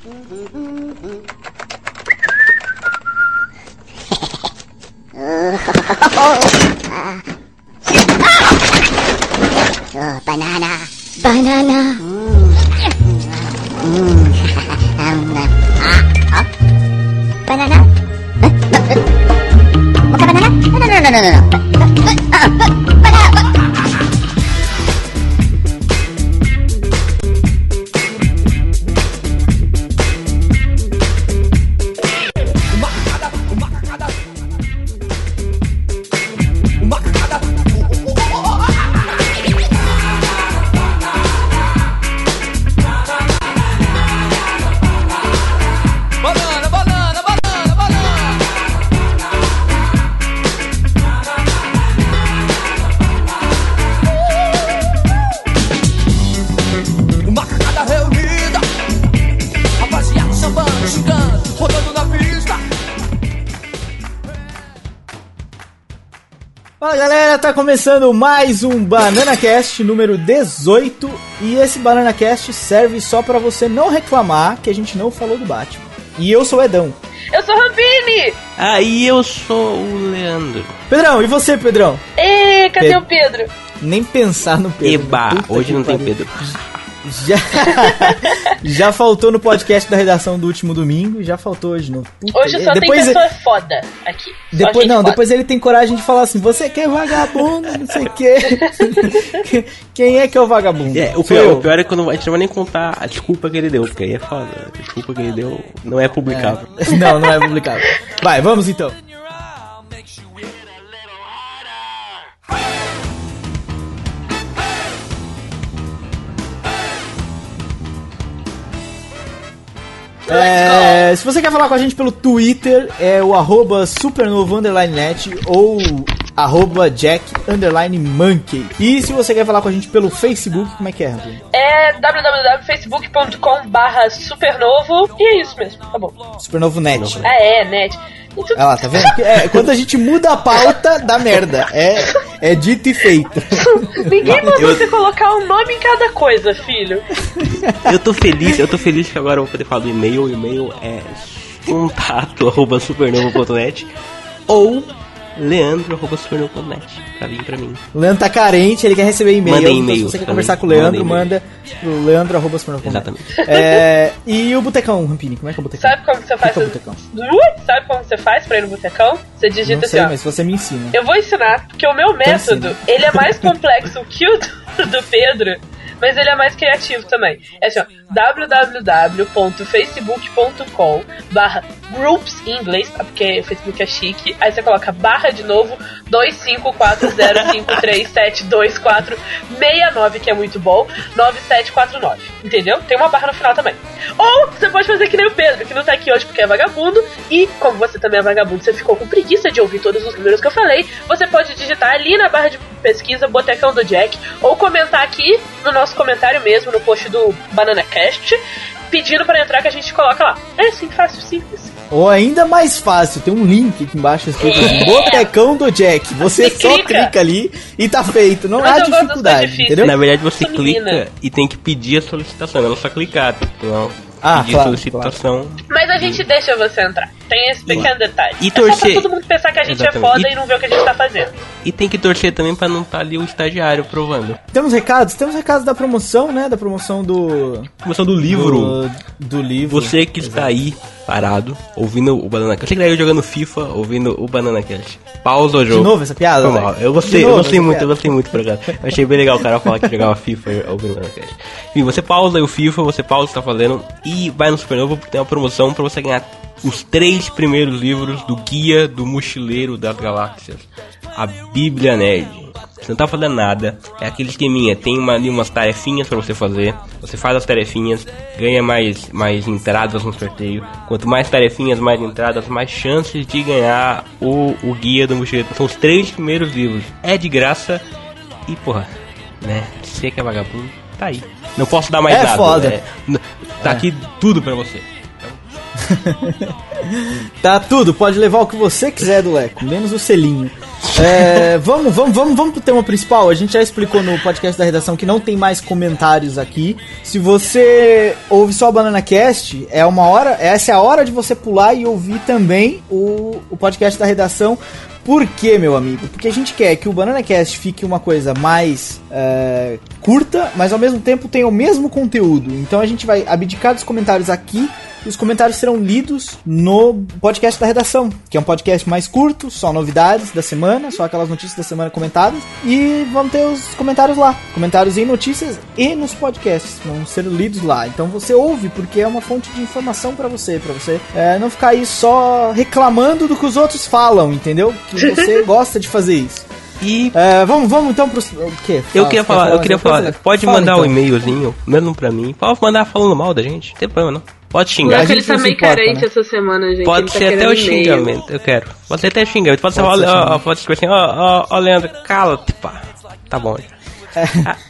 Oh, começando mais um Banana Cast número 18 e esse Banana Cast serve só pra você não reclamar que a gente não falou do Batman. E eu sou o Edão. Eu sou Rambini! Aí eu sou o Leandro. Pedrão, e você, Pedrão? Ê, cadê Pedro. o Pedro? Nem pensar no Pedro. Eba, Puta hoje não tem. Pedro. Já, já faltou no podcast da redação do último domingo, já faltou hoje no. Puta, Hoje só depois, tem pessoa foda aqui. Depois, não, foda. depois ele tem coragem de falar assim: você que é vagabundo, não sei o quê. Quem é que é o vagabundo? É, o pior, o pior é não- a gente não vai nem contar a desculpa que ele deu, porque aí é foda. A desculpa que ele deu não é publicável. Não, não é publicado. Vai, vamos então. É, se você quer falar com a gente pelo Twitter, é o arroba supernovo underline net ou arroba jack underline monkey. E se você quer falar com a gente pelo Facebook, como é que é? É www.facebook.com barra supernovo e é isso mesmo, tá bom. Supernovo net. Ah, é, net. Olha lá, tá vendo? É, quando a gente muda a pauta, dá merda. É, é dito e feito. ninguém mandou você colocar um nome em cada coisa, filho. Eu tô feliz, eu tô feliz que agora eu vou poder falar do e-mail. O e-mail é contato arroba supernovo.net ou leandro arroba supernovo.net pra vir pra mim. O Leandro tá carente, ele quer receber e-mail. Então, e-mail se você quer conversar com o Leandro, manda pro leandro arroba supernovo.net. Exatamente. É, e o Botecão, Rampini, como é que é o Botecão? Sabe como você faz? que é o botecão? Sabe como você faz pra ir no botecão? Você digita Não sei, assim, ó. mas você me ensina. Eu vou ensinar, porque o meu método, ensina. ele é mais complexo que o do, do Pedro, mas ele é mais criativo também. É assim, ó, www.facebook.com barra groups em inglês, tá? porque Facebook é chique. Aí você coloca barra de novo 254053722469, que é muito bom, 9749, entendeu? Tem uma barra no final também. Ou você pode fazer que nem o Pedro, que não tá aqui hoje porque é vagabundo, e como você também é vagabundo, você ficou com preguiça de ouvir todos os números que eu falei, você pode digitar ali na barra de pesquisa Botecão do Jack, ou comentar aqui no nosso comentário mesmo, no post do Banana Cast, pedindo pra entrar que a gente coloca lá. É assim, fácil, simples. Ou ainda mais fácil, tem um link aqui embaixo escrito É. Botecão do Jack. Você Você só clica. clica. ali e tá feito. Não Mas há dificuldade, entendeu? Na verdade você menina. clica e tem que pedir a solicitação, não só clicar. Não, Ah, pedir claro, solicitação. Mas a gente deixa você entrar. Tem esse pequeno detalhe. E é só torcer. pra todo mundo pensar que a gente Exatamente. é foda E- e... não ver o que a gente tá fazendo. E tem que torcer também pra não estar ali o estagiário provando. Temos recados? Temos recados da promoção, né? Da promoção do... Começando do livro. Do, do livro. Você que está aí parado, ouvindo o Banana Cast. Você que está aí jogando FIFA, ouvindo o Banana Cast. Pausa o De jogo. novo essa piada? Foi mal. velho? Eu gostei, De eu novo gostei muito, eu piada? gostei muito, por acaso. Eu achei bem legal o cara falar que jogava FIFA ouvindo o Banana Cast. Enfim, você pausa aí o FIFA, você pausa o que está fazendo e vai no Supernova porque tem uma promoção para você ganhar os três primeiros livros do Guia do Mochileiro das Galáxias. A Bíblia Nerd. Você não tá fazendo nada. É aquele esqueminha. Tem uma, ali umas tarefinhas pra você fazer. Você faz as tarefinhas, ganha mais, mais entradas no sorteio. Quanto mais tarefinhas, mais entradas, mais chances de ganhar o, o guia do mochileiro. São os três primeiros livros. É de graça. E porra, né? Você que é vagabundo, tá aí. Não posso dar mais É nada. foda. né? N- Tá aqui tudo pra você. Tá tudo, pode levar o que você quiser do Leco, menos o selinho. É, vamos, vamos, vamos, vamos pro tema principal. A gente já explicou no podcast da redação que não tem mais comentários aqui. Se você ouve só a Banana Cast, é uma hora, essa é a hora de você pular e ouvir também o, o podcast da redação. Por quê, meu amigo? Porque a gente quer que o Banana Cast fique uma coisa mais é, curta, mas ao mesmo tempo tenha o mesmo conteúdo. Então a gente vai abdicar dos comentários aqui e os comentários serão lidos no podcast da redação, que é um podcast mais curto, só novidades da semana, só aquelas notícias da semana comentadas. E vão ter os comentários lá. Comentários em notícias e nos podcasts. Vão ser lidos lá. Então você ouve, porque é uma fonte de informação pra você, pra você é, não ficar aí só reclamando do que os outros falam, entendeu? Que você gosta de fazer isso. E É, vamos, vamos então pro. O quê? eu Fala, queria quer falar, eu queria falar, coisa? pode Fala, mandar então. um e-mailzinho, mesmo pra mim. Pode mandar falando mal da gente, não tem problema não. Pode O xingar. Leco, ele tá meio importa, carente né? essa semana, gente. Pode ele tá ser até o xingamento, eu quero. Pode ser até xingamento. Pode, ser, Pode ó, ser ó, pode escrever assim, ó, ó, ó, Leandro, cala-te, pá. Tá bom. já.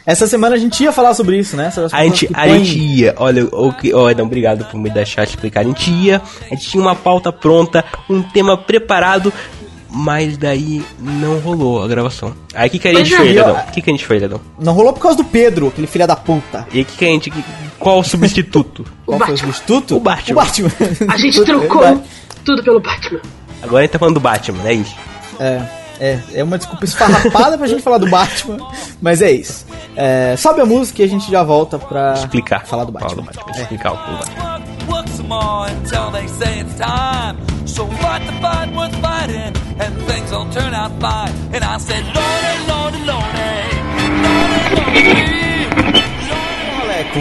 Essa semana a gente ia falar sobre isso, né? Sobre A gente, a gente ia, olha, o que, olha, não, obrigado por me deixar explicar. A gente ia, a gente tinha uma pauta pronta, um tema preparado, mas daí não rolou a gravação. Aí o que, que a gente é. fez, Ledão? O que, que a gente fez, Ledão? Não rolou por causa do Pedro, aquele filho da puta. E o que, que a gente. Qual o substituto? Qual foi o Batman. substituto? O Batman. O Batman. A gente trocou tudo pelo Batman. Agora a gente tá falando do Batman, é isso. É, é, é uma desculpa esfarrapada pra gente falar do Batman, mas é isso. É, sobe a música e a gente já volta pra Explicar. falar do Fala Batman. É. Explicar o é o Batman. More until they say it's time. So fight the fight worth fighting, and things will turn out fine. And I said, Lordy, Lordy, Lordy, Lordy, Lordy.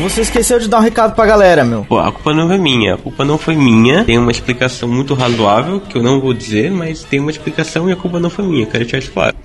Você esqueceu de dar um recado pra galera, meu. Pô, a culpa não foi minha. A culpa não foi minha. Tem uma explicação muito razoável, que eu não vou dizer, mas tem uma explicação e a culpa não foi minha. Quero deixar isso claro.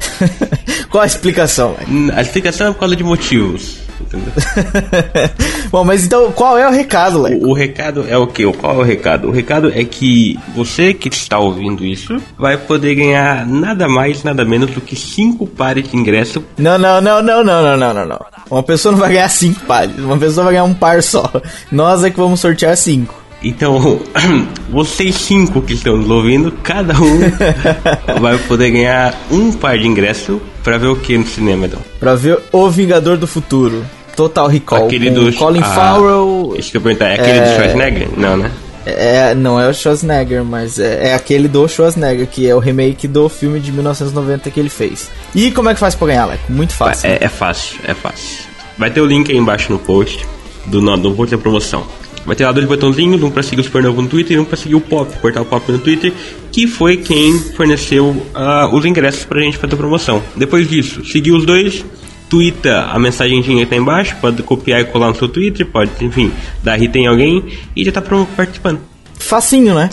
Qual a explicação, velho? Hum, A explicação é por causa de motivos entendeu? Bom, mas então qual é o recado, Leco? O, o recado é o quê? Qual é o recado? O recado é que você que está ouvindo isso vai poder ganhar nada mais, nada menos do que cinco pares de ingresso. Não, não, não, não, não, não, não, não. Uma pessoa não vai ganhar cinco pares, uma pessoa vai ganhar um par só. Nós é que vamos sortear cinco. Então, vocês cinco que estão nos ouvindo, cada um vai poder ganhar um par de ingresso para ver o que no cinema, então? Pra ver O Vingador do Futuro. Total Recall. Aquele com Colin ah, Farrell. Deixa eu perguntar, é aquele do Schwarzenegger? Não, né? É, não é o Schwarzenegger, mas é, é aquele do Schwarzenegger, que é o remake do filme de 1990 que ele fez. E como é que faz pra ganhar, Leco? Muito fácil. É, é fácil, é fácil. Vai ter o link aí embaixo no post do, no, do post da promoção. Vai ter lá dois botãozinhos, um pra seguir o Supernovo no Twitter e um pra seguir o Pop, o Portal Pop no Twitter, que foi quem forneceu ah, os ingressos pra gente fazer a promoção. Depois disso, seguir os dois, twitta a mensagenzinha aí tá embaixo, pode copiar e colar no seu Twitter, pode, enfim, dar hit em alguém e já tá participando. Facinho, né?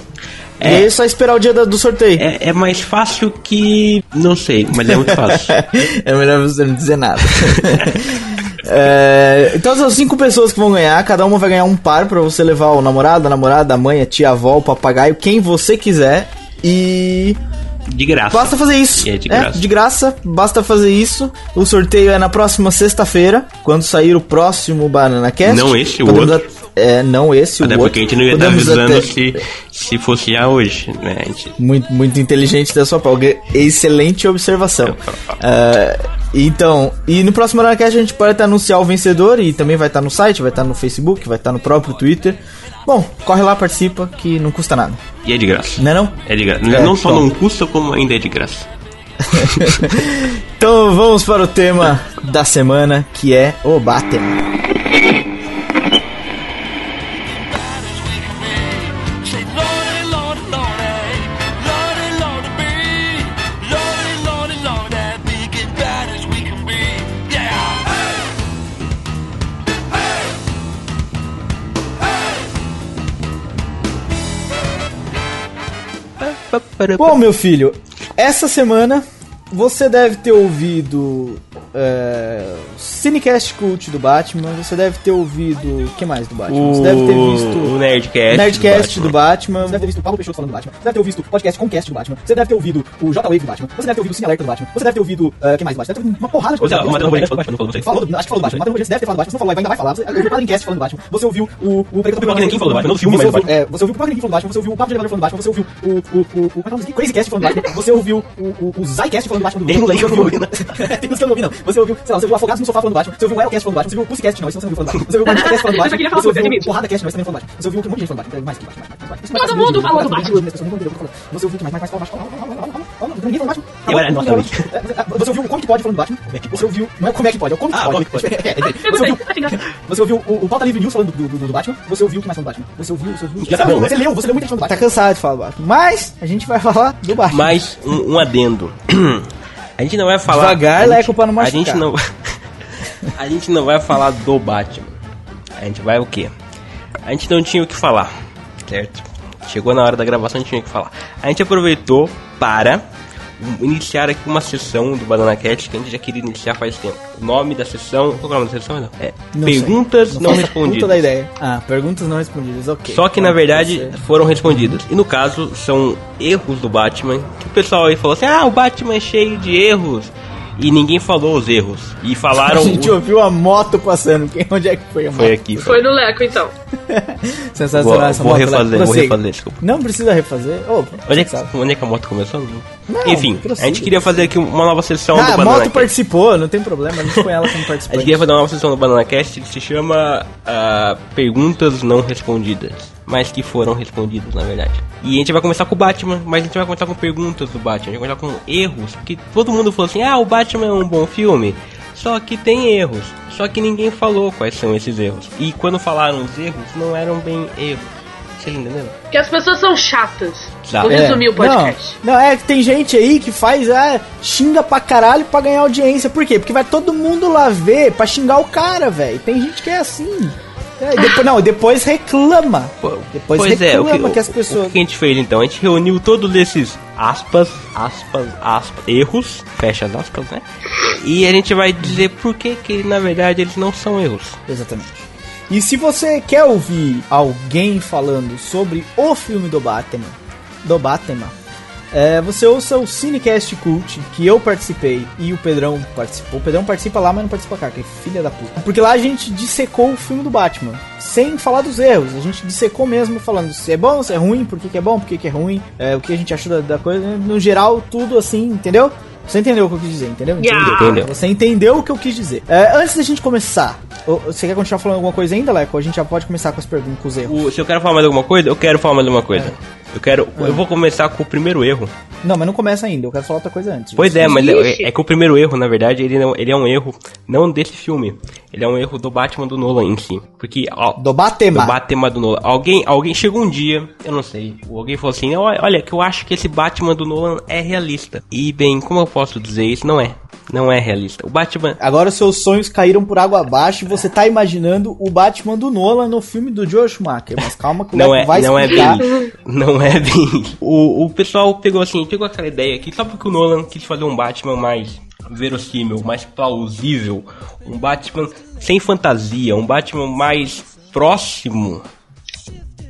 É. E aí é só esperar o dia do sorteio. É, é mais fácil que. não sei, mas é muito fácil. é melhor você não dizer nada. É, então são cinco pessoas que vão ganhar, cada uma vai ganhar um par pra você levar o namorado, a namorada, a mãe, a tia, a avó, o papagaio, quem você quiser. E De graça. basta fazer isso. É de graça. de graça, basta fazer isso. O sorteio é na próxima sexta-feira, quando sair o próximo Banana Cast. Não esse, o outro. at- É, não esse, Até o porque outro. a gente não ia estar avisando até- se, se fosse já hoje, né? A gente, Muito, muito inteligente da sua parte. Excelente observação. É, então, e no próximo Anarcast a gente pode até anunciar o vencedor e também vai estar no site, vai estar no Facebook, vai estar no próprio Twitter. Bom, corre lá, participa, que não custa nada. e é de graça. Não é não? É de graça. É, não só bom. não custa, como ainda é de graça. Então vamos para o tema da semana, que é o Batman. Bom, meu filho, essa semana você deve ter ouvido é, o Cinecast Cult do Batman, você deve ter ouvido. O que mais do Batman? Você deve ter visto. o Nerdcast. Nerdcast do Batman. Você deve ter visto o Paulo Peixoto falando do Batman. Você deve ter ouvido o podcast Comcast do Batman. Você deve ter ouvido o J-Wave do Batman. Você deve ter ouvido o Cine Alerta do Batman. Você deve ter ouvido. eh, quem mais do Batman? Você deve ter ouvido uma porrada de coisa. o Matheus Rodrigues falou do Batman, não falou do você. Falou, do- acho que falou do Batman. Matheus Rodrigues deve ter falado do Batman. Se não falou, ainda vai falar. Você ouviu o Padrincast falando do Batman. Você ouviu o. O, o Pipoca Nanquim falando do Batman, não do filme, você mas do é, você ouviu o Pipoca Nanquim falando do Batman. Você ouviu o Papo de Elevador falando do Batman. Você ouviu o. o, o, o é que é o nome desse aqui? Crazy Cast falando do Batman. Você ouviu o, o, o Zycast falando do Batman do Lula, você ouviu... Playboy, né? Tem música que eu não ouvi, não. Você ouviu, sei lá, você ouviu Afogados no Sofá falando do Batman, você ouviu o Aerocast falando do Batman, você ouviu o Pussycast, não, isso você não ouviu falando do Batman. Você ouviu o Bandcast falando do Eu só Batman, queria falar você ouviu coisa, o admito. Porrada Cast, mas também falando do Batman. Você ouviu o que um monte de gente falando do Batman, mais que Batman, mais, mais, mais, mais. Todo mundo falou do Batman. As pessoas não entenderam o que eu tô falando. Você ouviu o que mais, mais, mais, fala Batman, fala, fala, fala, fala, fala, ninguém Batman. Eu era fala, fala. Você ouviu o Comic Pod falando do Batman, você ouviu, não é o Comic Pod, é o Comic Ah, Pod. Comic Pod. É, é, é. Você ouviu você ouviu o, o Pauta Livre News falando do, do, do, Batman? Você ouviu o que mais falando do Batman? Você ouviu, você ouviu. Já tá bom, né? Você leu, você leu muita falando do Tá Batman. cansado de falar do Batman. Mas a gente vai falar do Batman. Mais um, um adendo. A gente não vai falar. Devagar, a gente- Leco, pra não A machucar. gente não. a gente não vai falar do Batman. A gente vai o quê? A gente não tinha o que falar, certo? Chegou na hora da gravação, a gente tinha o que falar. A gente aproveitou para iniciar aqui uma sessão do Banana Cat que a gente já queria iniciar faz tempo. O nome da sessão. Qual é o nome da sessão? Não. É Não sei. Perguntas não, a respondidas. Puta da ideia. Ah, perguntas não respondidas, ok. Só que na Pode verdade ser. foram respondidas. E no caso são erros do Batman. Que o pessoal aí falou assim: ah, o Batman é cheio de erros. E ninguém falou os erros. E A falaram. gente ouviu a moto passando. Quem, onde é que foi a moto? Foi aqui. Foi no Leco, então. Sensacional Vou- essa vou moto. refazer, Leco. vou refazer, desculpa. Não precisa refazer. Ô, Onde é, que, onde é que a moto começou? Não, Enfim, a prossiga. gente queria fazer aqui uma nova sessão Ah, do a Banana moto Cast. participou, não tem problema, a gente põe ela como A gente participante. queria fazer uma nova sessão do Banana Cast que se chama ah, Perguntas Não Respondidas. Mas que foram respondidas, na verdade. E a gente vai começar com o Batman, mas a gente vai começar com perguntas do Batman. A gente vai começar com erros. Porque todo mundo falou assim: ah, o Batman é um bom filme. Só que tem erros. Só que ninguém falou quais são esses erros. E quando falaram os erros, não eram bem erros. Vocês entenderam? Porque as pessoas são chatas. Tá. Vou É, resumir o podcast. Não, não, é que tem gente aí que faz, ah, xinga pra caralho pra ganhar audiência. Por quê? Porque vai todo mundo lá ver pra xingar o cara, velho. Tem gente que é assim. É, depois, não, depois reclama. Depois pois é, reclama o que, que as pessoas. O que a gente fez então? A gente reuniu todos esses aspas, aspas, aspas, erros, fecha as aspas, né? E a gente vai dizer por que que na verdade eles não são erros. Exatamente. E se você quer ouvir alguém falando sobre o filme do Batman, do Batman, é, você ouça o Cinecast Cult, que eu participei e o Pedrão participou. O Pedrão participa lá, mas não participa cá, que é filha da puta. Porque lá a gente dissecou o filme do Batman, sem falar dos erros. A gente dissecou mesmo, falando se é bom, se é ruim, por que, que é bom, por que, que é ruim, é, o que a gente achou da, da coisa. No geral, tudo assim, entendeu? Você entendeu o que eu quis dizer, entendeu? Yeah. Entendeu. Você entendeu o que eu quis dizer. É, antes da gente começar, você quer continuar falando alguma coisa ainda, Leco? A gente já pode começar com as perguntas, com os erros. O- se eu quero falar mais alguma coisa, eu quero falar mais alguma coisa. Eu quero. Eu vou começar com o primeiro erro. Não, mas não começa ainda, eu quero falar outra coisa antes. Pois é, mas é, é que o primeiro erro, na verdade, ele, não, ele é um erro não desse filme. Ele é um erro do Batman do Nolan em si. Porque. Ó, Do Batman. do Batman do Nolan. Alguém, alguém chegou um dia, eu não sei, alguém falou assim: olha, olha, que eu acho que esse Batman do Nolan é realista. E bem, como eu posso dizer isso? Não é. Não é realista. O Batman. Agora os seus sonhos caíram por água abaixo e você tá imaginando o Batman do Nolan no filme do Joe Schumacher. Mas calma que o Não é, vai não é explicar. bem. Não é bem. O, o pessoal pegou assim, pegou aquela ideia aqui, só porque o Nolan quis fazer um Batman mais verossímil, mais plausível, um Batman sem fantasia, um Batman mais próximo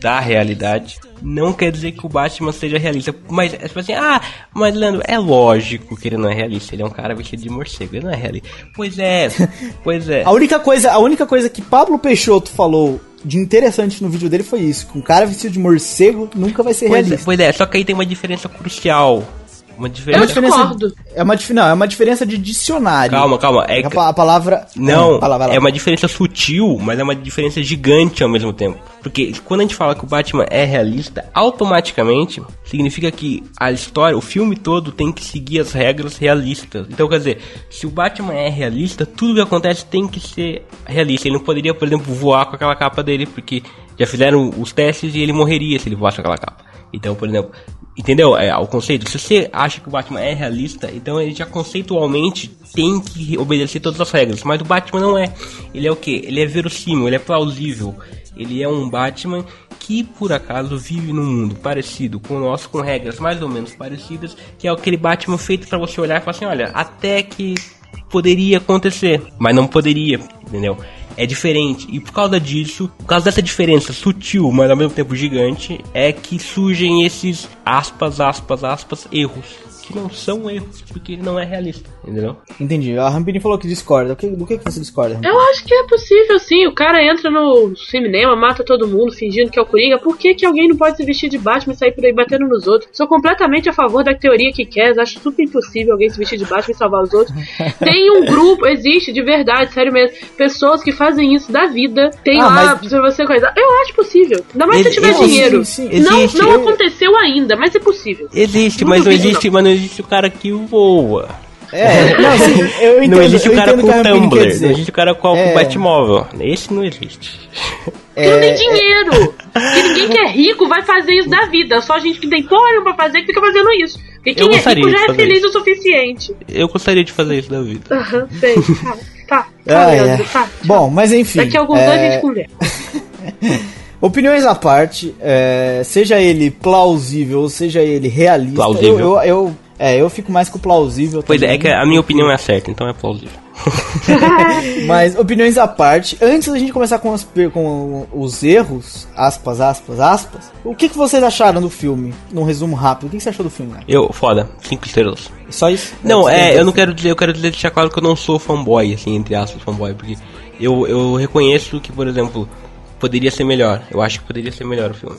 da realidade. Não quer dizer que o Batman seja realista, mas é tipo assim, ah, mas Leandro, é lógico que ele não é realista, ele é um cara vestido de morcego, ele não é realista. Pois é, pois é. A única coisa, a única coisa que Pablo Peixoto falou de interessante no vídeo dele foi isso. Que um cara vestido de morcego nunca vai ser Pois é, realista. pois é, só que aí tem uma diferença crucial. Uma É diferença. uma diferença, discordo. é uma não, é uma diferença de dicionário. Calma, calma. É A, a palavra Não, vai lá. é uma diferença sutil, mas é uma diferença gigante ao mesmo tempo. Porque quando a gente fala que o Batman é realista, automaticamente significa que a história, o filme todo tem que seguir as regras realistas. Então, quer dizer, se o Batman é realista, tudo que acontece tem que ser realista. Ele não poderia, por exemplo, voar com aquela capa dele, porque já fizeram os testes e ele morreria se ele voasse com aquela capa. Então, por exemplo, entendeu? É, o conceito. Se você acha que o Batman é realista, então ele já conceitualmente tem que obedecer todas as regras. Mas o Batman não é. Ele é o que? Ele é verossímil, ele é plausível. Ele é um Batman que por acaso vive num mundo parecido com o nosso, com regras mais ou menos parecidas, que é aquele Batman feito pra você olhar e falar assim, olha, até que poderia acontecer, mas não poderia, entendeu? É diferente. E por causa disso, por causa dessa diferença sutil, mas ao mesmo tempo gigante, é que surgem esses aspas, aspas, aspas, erros. Que não são erros, porque ele não é realista, entendeu? Entendi. A Rampini falou que discorda. O que- do que, que você discorda? Rampini? Eu acho que é possível, sim. O cara entra no cinema, mata todo mundo, fingindo que é o Coringa. Por que, que alguém não pode se vestir de Batman e sair por aí batendo nos outros? Sou completamente a favor da teoria que quer. Acho super impossível alguém se vestir de Batman e salvar os outros. Tem um grupo, existe de verdade, sério mesmo. Pessoas que fazem isso da vida. Tem Ah, lá mas- pra você coisa. Eu acho possível. Ainda mais se tiver existe, dinheiro. sim, não existe. não Eu- aconteceu ainda, mas é possível. Existe, Não mas não duvido, existe, mas não existe o cara que voa. É, não, sim, eu entendo. não existe eu o cara com o que a Tumblr, não existe o cara com É. o Batmóvel. Esse não existe. Porque não É, tem dinheiro. E ninguém que é rico vai fazer isso da vida. Só gente que tem porra pra fazer que fica fazendo isso. Porque quem é rico já é feliz isso. o suficiente. Eu gostaria de fazer isso da vida. Aham, sei. Tá, tá, tá, Ah, é. tá. Bom, mas enfim. Daqui a alguns é, anos a gente conversa. Opiniões à parte, é, seja ele plausível ou seja ele realista, Plausível. Eu, eu, eu- é, eu fico mais com plausível. Pois é, também. é que a minha opinião é certa, então é plausível. Mas opiniões à parte, antes da gente começar com, as com os erros, aspas, aspas, aspas, o que, que vocês acharam do filme? Num resumo rápido, o que, que você achou do filme? Né? Eu, foda, cinco estrelas. Só isso? Não, é, tem- eu não quero dizer, eu quero dizer, deixar claro que eu não sou fanboy, assim, entre aspas, fanboy, porque eu, eu reconheço que, por exemplo, poderia ser melhor. Eu acho que poderia ser melhor o filme.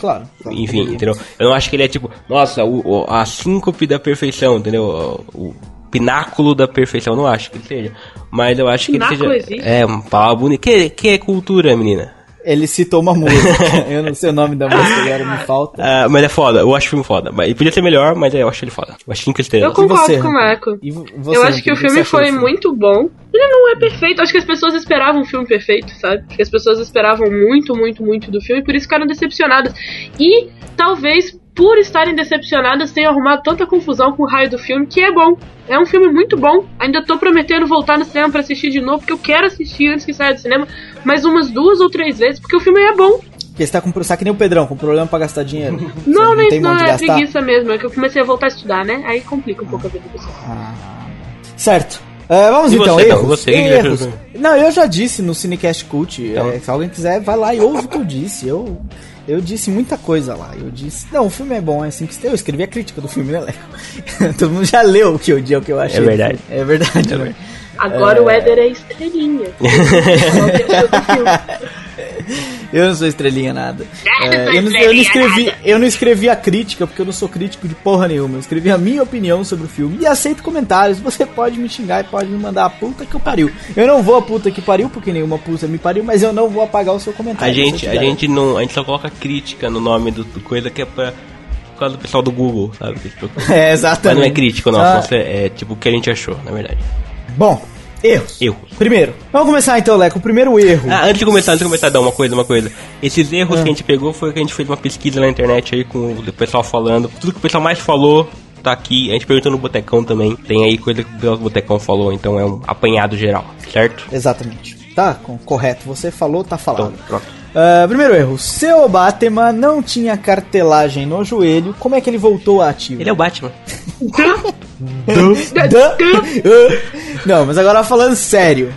Claro. Enfim, entendeu? Eu não acho que ele é tipo, nossa, o, o- a síncope da perfeição, entendeu? O, o pináculo da perfeição, não acho que ele seja. Mas eu acho que ele seja. existe? É, uma palavra bonita. Que, que é cultura, menina? Ele citou uma música. eu não sei o nome da música, agora me falta. Ah, mas é foda, eu acho o filme foda. Mas, podia ser melhor, mas eu acho ele foda. Eu acho cinco Eu estrelas. concordo você, com o? Marco. E vo- você, eu acho que o filme foi filme? muito bom. Ele não é perfeito. Acho que as pessoas esperavam um filme perfeito, sabe? Acho que as pessoas esperavam muito, muito, muito do filme e por isso ficaram decepcionadas. E talvez por estarem decepcionadas tenham arrumado tanta confusão com o raio do filme que é bom. É um filme muito bom. Ainda tô prometendo voltar no cinema pra assistir de novo, porque eu quero assistir antes que saia do cinema mais umas duas ou três vezes, porque o filme é bom. Porque você tá com, tá que nem o Pedrão, com problema pra gastar dinheiro. Não, nem tem não, onde é gastar? preguiça mesmo. É que eu comecei a voltar a estudar, né? Aí complica um pouco a vida do pessoal. Certo. É, vamos E então, você, erros. não? Você, erros. Não, eu já disse no Cinecast Cult. Então. é, se alguém quiser, vai lá e ouve o que eu disse. Eu, eu disse muita coisa lá. Eu disse. Não, o filme é bom, é assim que eu escrevi a crítica do filme, né, Léo? Todo mundo já leu o que eu, o que eu achei. É verdade. É verdade, né? Agora o Éder é estrelinha. Eu não sou estrelinha nada. É, eu, não, eu, não escrevi, eu não escrevi a crítica, porque eu não sou crítico de porra nenhuma. Eu escrevi a minha opinião sobre o filme e aceito comentários. Você pode me xingar e pode me mandar a puta que eu pariu. Eu não vou a puta que pariu, porque nenhuma puta me pariu, mas eu não vou apagar o seu comentário. A gente, a gente não. A gente só coloca crítica no nome do, do coisa que é pra. Por causa do pessoal do Google, sabe? Preocupa. É, Mas exatamente. não é crítico, não. Ah, é, é tipo o que a gente achou, na verdade. Bom, erros. Erros. Primeiro, vamos começar então, Leco. O primeiro erro. Ah, antes de começar, antes de começar, dar uma coisa, uma coisa. Esses erros Ah. que a gente pegou foi que a gente fez uma pesquisa na internet aí com o pessoal falando. Tudo que o pessoal mais falou tá aqui. A gente perguntou no Botecão também. Tem aí coisa que o Botecão falou, então é um apanhado geral, certo? Exatamente. Tá com- correto. Você falou, tá falado. Então, pronto. Ah, primeiro erro. Seu Batman não tinha cartelagem no joelho. Como é que ele voltou ativo? Ele é o Batman. Dã- Não, mas agora falando sério.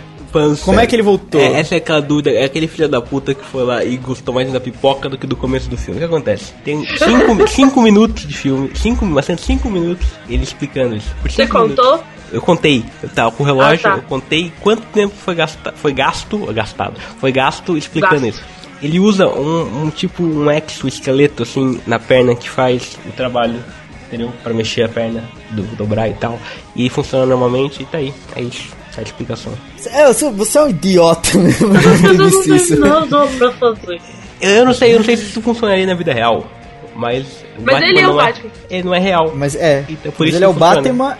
Como é que ele voltou? É, essa é aquela dúvida, é aquele filho da puta que foi lá e gostou mais da pipoca do que do começo do filme. O que acontece? Tem cinco, cinco minutos de filme, cinco, bastante cinco minutos ele explicando isso. Por Você cinco minutos. contou? Eu contei, eu tava com o relógio, Ah, tá. eu contei quanto tempo foi, gasta, foi gasto, gastado, foi gasto explicando Gasto. isso. Ele usa um, um tipo, um exoesqueleto assim na perna que faz o trabalho, entendeu? Pra mexer a perna, dobrar e tal. E funciona normalmente e tá aí, é isso, essa é a explicação. É, você, você é um idiota mesmo. Não nada pra fazer. Eu, eu não sei, eu não sei se isso funcionaria na vida real, mas... Mas ele é o não Batman. Ele não é real. Mas é. Então, por mas isso ele é o funciona. Batman.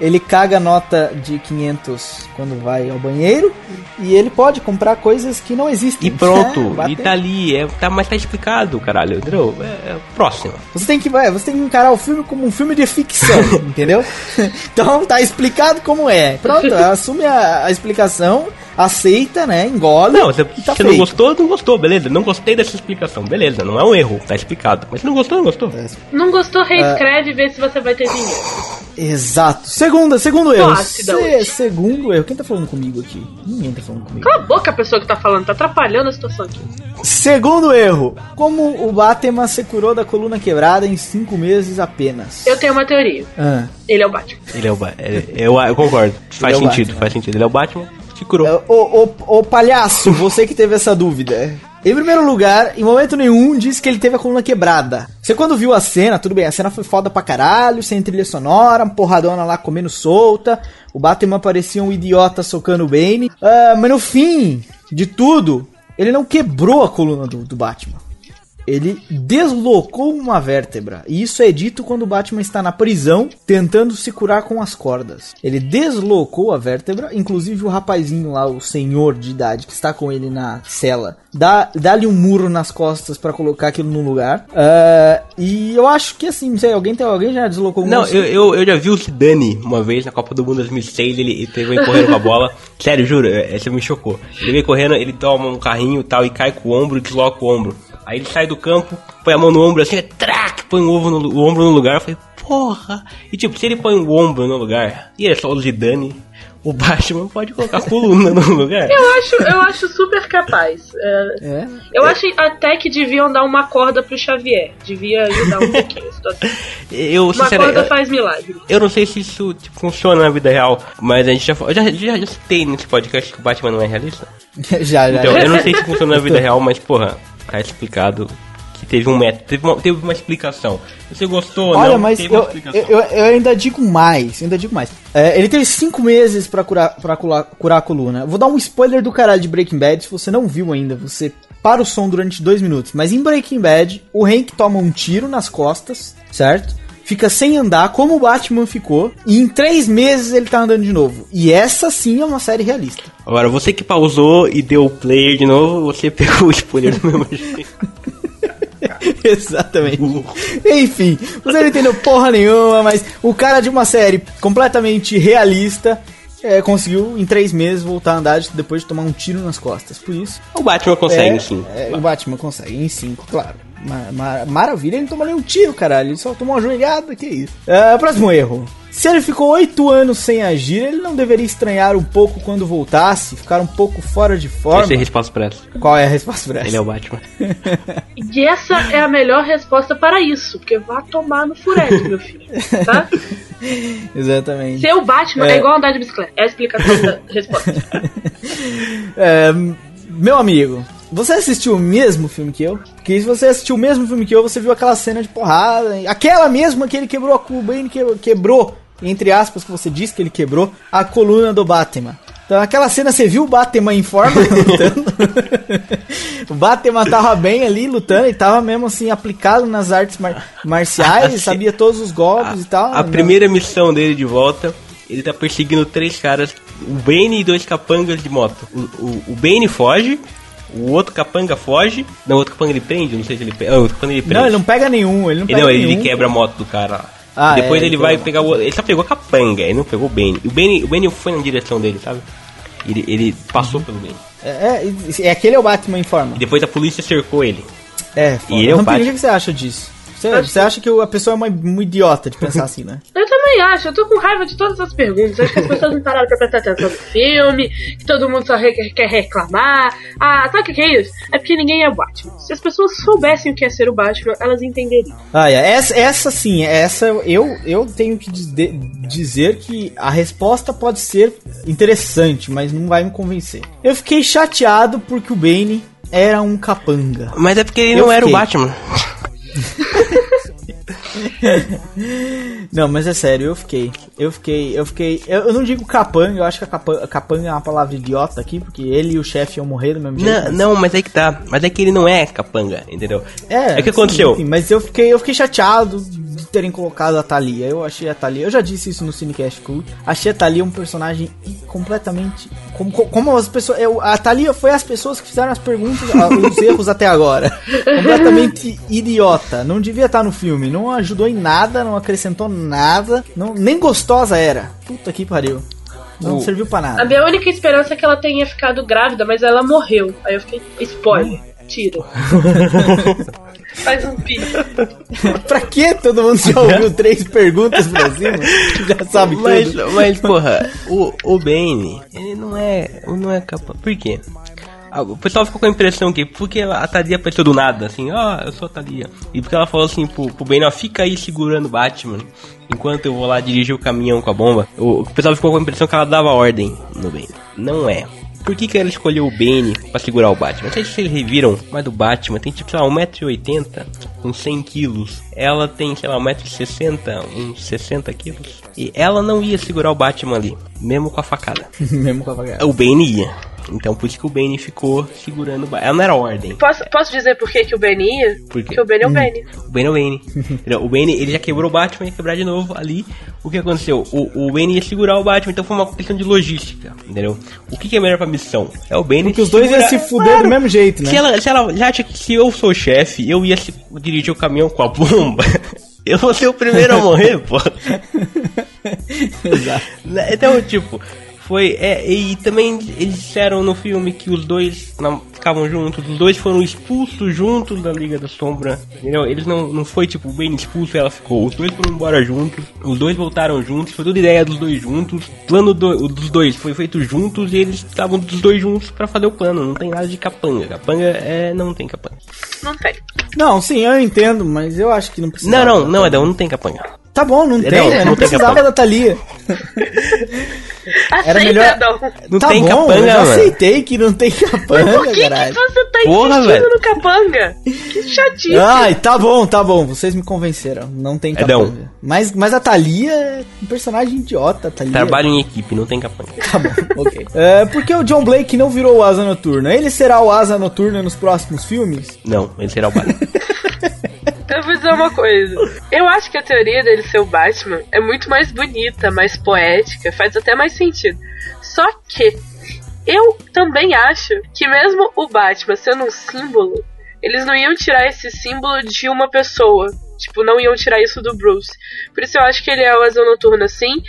Ele caga nota de 500 quando vai ao banheiro. E ele pode comprar coisas que não existem. E pronto, É, e tá ali, é, tá, mas tá explicado, caralho, entendeu? É, é próximo. Você tem que vai, você tem que encarar o filme como um filme de ficção, entendeu? Então tá explicado como é. Pronto, assume a, a explicação, aceita, né? Engole. Não, você, tá você não gostou, não gostou, beleza. Não gostei dessa explicação, beleza. Não é um erro, tá explicado. Mas se não gostou, não gostou. Não gostou, É. reescreve e vê se você vai ter dinheiro. Exato. Segunda, segundo erro. Se- hoje. segundo erro. Quem tá falando comigo aqui? Ninguém tá falando comigo. Cala a boca a pessoa que tá falando, tá atrapalhando a situação aqui. Segundo erro, como o Batman se curou da coluna quebrada em cinco meses apenas? Eu tenho uma teoria. Ah. Ele é o Batman. Ele é o Batman. Eu, eu concordo. Faz é o sentido, Batman. faz sentido. Ele é o Batman, se curou. É, Ô, ô, ô palhaço, você que teve essa dúvida. Em primeiro lugar, em momento nenhum disse que ele teve a coluna quebrada. Você quando viu a cena, tudo bem, a cena foi foda pra caralho, sem trilha sonora, uma porradona lá comendo solta, o Batman parecia um idiota socando o Bane. Ah, mas no fim de tudo, ele não quebrou a coluna do, do Batman. Ele deslocou uma vértebra. E isso é dito quando o Batman está na prisão, tentando se curar com as cordas. Ele deslocou a vértebra, inclusive o rapazinho lá, o senhor de idade que está com ele na cela, dá- dá-lhe um murro nas costas para colocar aquilo no lugar. Ah, e eu acho que assim, não sei, alguém, tem, alguém já deslocou um Não, eu, eu, eu já vi o Zidane uma vez na Copa do Mundo 2006, ele, ele teve correndo com a bola. Sério, juro, é- essa me chocou. Ele vem correndo, ele toma um carrinho e tal, e cai com o ombro e desloca o ombro. Aí ele sai do campo, põe a mão no ombro assim, trac, põe o, ovo no, o ombro no lugar. Eu falei, porra! E tipo, se ele põe o ombro no lugar, e é só o Zidane, o Batman pode colocar a coluna no lugar. Eu acho, eu acho super capaz. É, É. eu acho até que deviam dar uma corda pro Xavier. Devia ajudar um pouquinho a situação. Eu, Uma corda faz milagre. Eu não sei se isso tipo, funciona na vida real, mas a gente já, já, já, já citei nesse podcast que o Batman não é realista. já, já. Então, eu não sei se funciona na vida real, mas porra, tá explicado que teve um método, teve uma, teve uma explicação. Você gostou ou Olha, não? mas teve uma eu, eu, eu ainda digo mais, ainda digo mais. É, ele teve cinco meses pra curar, pra curar, curar a coluna. Vou dar um spoiler do caralho de Breaking Bad, se você não viu ainda, você para o som durante dois minutos. Mas em Breaking Bad, o Hank toma um tiro nas costas, certo? Fica sem andar, como o Batman ficou, e em três meses ele tá andando de novo. E essa sim é uma série realista. Agora, você que pausou e deu o player de novo, você pegou o spoiler do mesmo jeito. Exatamente. Enfim, você não entendeu porra nenhuma, mas o cara de uma série completamente realista é, conseguiu em três meses voltar a andar depois de tomar um tiro nas costas. Por isso. O Batman consegue, é, sim. é, o Batman consegue, em cinco, claro. Ma- ma- maravilha, ele não tomou nenhum tiro, caralho. Ele só tomou uma joelhada, que isso. É, próximo erro. Se ele ficou oito anos sem agir, ele não deveria estranhar um pouco quando voltasse, ficar um pouco fora de forma. Essa é a resposta pra essa. Qual é a resposta pra essa? Ele é o Batman. E essa é a melhor resposta para isso, porque vá tomar no furete, meu filho. Tá? Exatamente. Ser o Batman é. É. igual andar de bicicleta. É a explicação da resposta. É, meu amigo, você assistiu o mesmo filme que eu? Porque se você assistiu o mesmo filme que eu, você viu aquela cena de porrada, aquela mesma que ele quebrou a Cuba, que- quebrou, entre aspas, que você disse que ele quebrou, a coluna do Batman. Então, aquela cena você viu o Batman em forma lutando. o Batman tava bem ali lutando, ele tava mesmo assim aplicado nas artes mar- marciais, Assim, sabia todos os golpes e tal. A Não. primeira missão dele de volta, ele tá perseguindo três caras, o Bane e dois capangas de moto. O, o, o Bane foge, o outro capanga foge, não, o outro capanga ele prende, não sei se ele prende. Ah, o outro capanga ele prende. Não, ele não pega nenhum, ele não Ele, pega não, ele nenhum. quebra a moto do cara lá. Ah, Depois é, ele ele vai pegar o. Ele só pegou a capanga, ele não pegou o. E o Bane, o Bane foi na direção dele, sabe? Ele, ele passou pelo Bane. É, é, é aquele é o Batman em forma. E depois a polícia cercou ele. É, foda. E eu, Rampini, Batman? o que você acha disso? Você, você acha que a pessoa é uma, uma idiota de pensar assim, né? Eu também acho, eu tô com raiva de todas as perguntas. Acho que as pessoas não pararam pra prestar atenção no filme, que todo mundo só re- quer reclamar. Ah, sabe o que que é isso? É porque ninguém é o Batman. Se as pessoas soubessem o que é ser o Batman, elas entenderiam. Ah, é, essa, essa sim, essa eu, eu tenho que dizer, dizer que a resposta pode ser interessante, mas não vai me convencer. Eu fiquei chateado porque o Bane era um capanga. Mas é porque ele Eu não era o fiquei. Batman. Não, mas é sério, eu fiquei. Eu fiquei, eu fiquei. Eu, eu não digo capanga, eu acho que a capanga, capanga é uma palavra idiota aqui, porque ele e o chefe iam morrer do mesmo jeito. Não, mas- não, mas é que tá. Mas é que ele não é capanga, entendeu? É, É que aconteceu. sim, mas eu fiquei, eu fiquei chateado terem colocado a Thalia. Eu achei a Thalia, eu já disse isso no Cinecast Cult. Achei a Thalia um personagem completamente. Como, como as pessoas. Eu, a Thalia foi as pessoas que fizeram as perguntas, os erros até agora. Completamente idiota. Não devia estar no filme. Não ajudou em nada, não acrescentou nada. Não, nem gostosa era. Puta que pariu. Não O- serviu pra A nada. minha única esperança é que ela tenha ficado grávida, mas ela morreu. Aí eu fiquei. Spoiler. Tira. Faz um pi. pra que todo mundo já ouviu três perguntas pra cima? Já sabe Mas, tudo. mas porra, o, o Bane, ele não é. Não é capaz. Por quê? Ah, O pessoal ficou com a impressão que porque a Thalia apareceu do nada, assim, ó, eu sou a Thalia. E porque ela falou assim pro, pro Bane, ó, fica aí segurando o Batman, enquanto eu vou lá dirigir o caminhão com a bomba. O, o pessoal ficou com a impressão que ela dava ordem no Bane. Não é. Por que, que ela escolheu o Bane pra segurar o Batman? Não sei se vocês reviram, mas do Batman tem tipo, sei lá, 1,80m, com 100 quilos. Ela tem, sei lá, 1,60m, uns 60 quilos. E ela não ia segurar o Batman ali, mesmo com a facada. Mesmo com a vagada. O Bane ia. Então por isso que o Bane ficou segurando o Batman. Ela não era ordem. Posso, posso dizer por que, que o Benny ia? Porque o Benny é o Benny. O Bane é o Bane. Entendeu? o Bane, ele já quebrou o Batman, ia quebrar de novo ali. O que aconteceu? O, o Bane ia segurar o Batman, então foi uma questão de logística, entendeu? O que, que é melhor pra missão? É o Bane Porque os dois iam se fuder Claro. do mesmo jeito, né? Se ela, se ela já acha que se eu sou o chefe, eu ia se- dirigir o caminhão com a bomba, eu vou ser o primeiro a morrer, pô. Exato. Né, Então, tipo, foi. É, e também eles disseram no filme que os dois não ficavam juntos, os dois foram expulsos juntos da Liga da Sombra. Entendeu? Eles não, não foi tipo bem expulso e ela ficou. Os dois foram embora juntos, os dois voltaram juntos, foi toda ideia dos dois juntos. O plano do- dos dois foi feito juntos e eles estavam dos dois juntos pra fazer o plano. Não tem nada de capanga. Capanga é. não tem capanga. Não tem. Não, sim, eu entendo, mas eu acho que não precisa. Não, não, não, Edão, não tem capanga. Tá bom, não tem, Não, né? não não tem precisava capanga. da Thalia. Aceita, melhor-. Não tá tem bom, capanga, eu aceitei que não tem capanga, Por que, que você tá Porra, insistindo velho. no capanga? Que chatice. Ai, tá bom, tá bom, vocês me convenceram. Não tem Edão. capanga. Mas, mas a Thalia é um personagem idiota, Thalia. Trabalho em equipe, não tem capanga. Tá bom, ok. É, por que o John Blake não virou o Asa Noturna? Ele será o Asa Noturna nos próximos filmes? Não, ele será o Batman. Eu vou dizer uma coisa. Eu acho que a teoria dele ser o Batman é muito mais bonita, mais poética, faz até mais sentido. Só que eu também acho que mesmo o Batman sendo um símbolo, eles não iam tirar esse símbolo de uma pessoa. Tipo, não iam tirar isso do Bruce. Por isso eu acho que ele é o Asa Noturna, sim.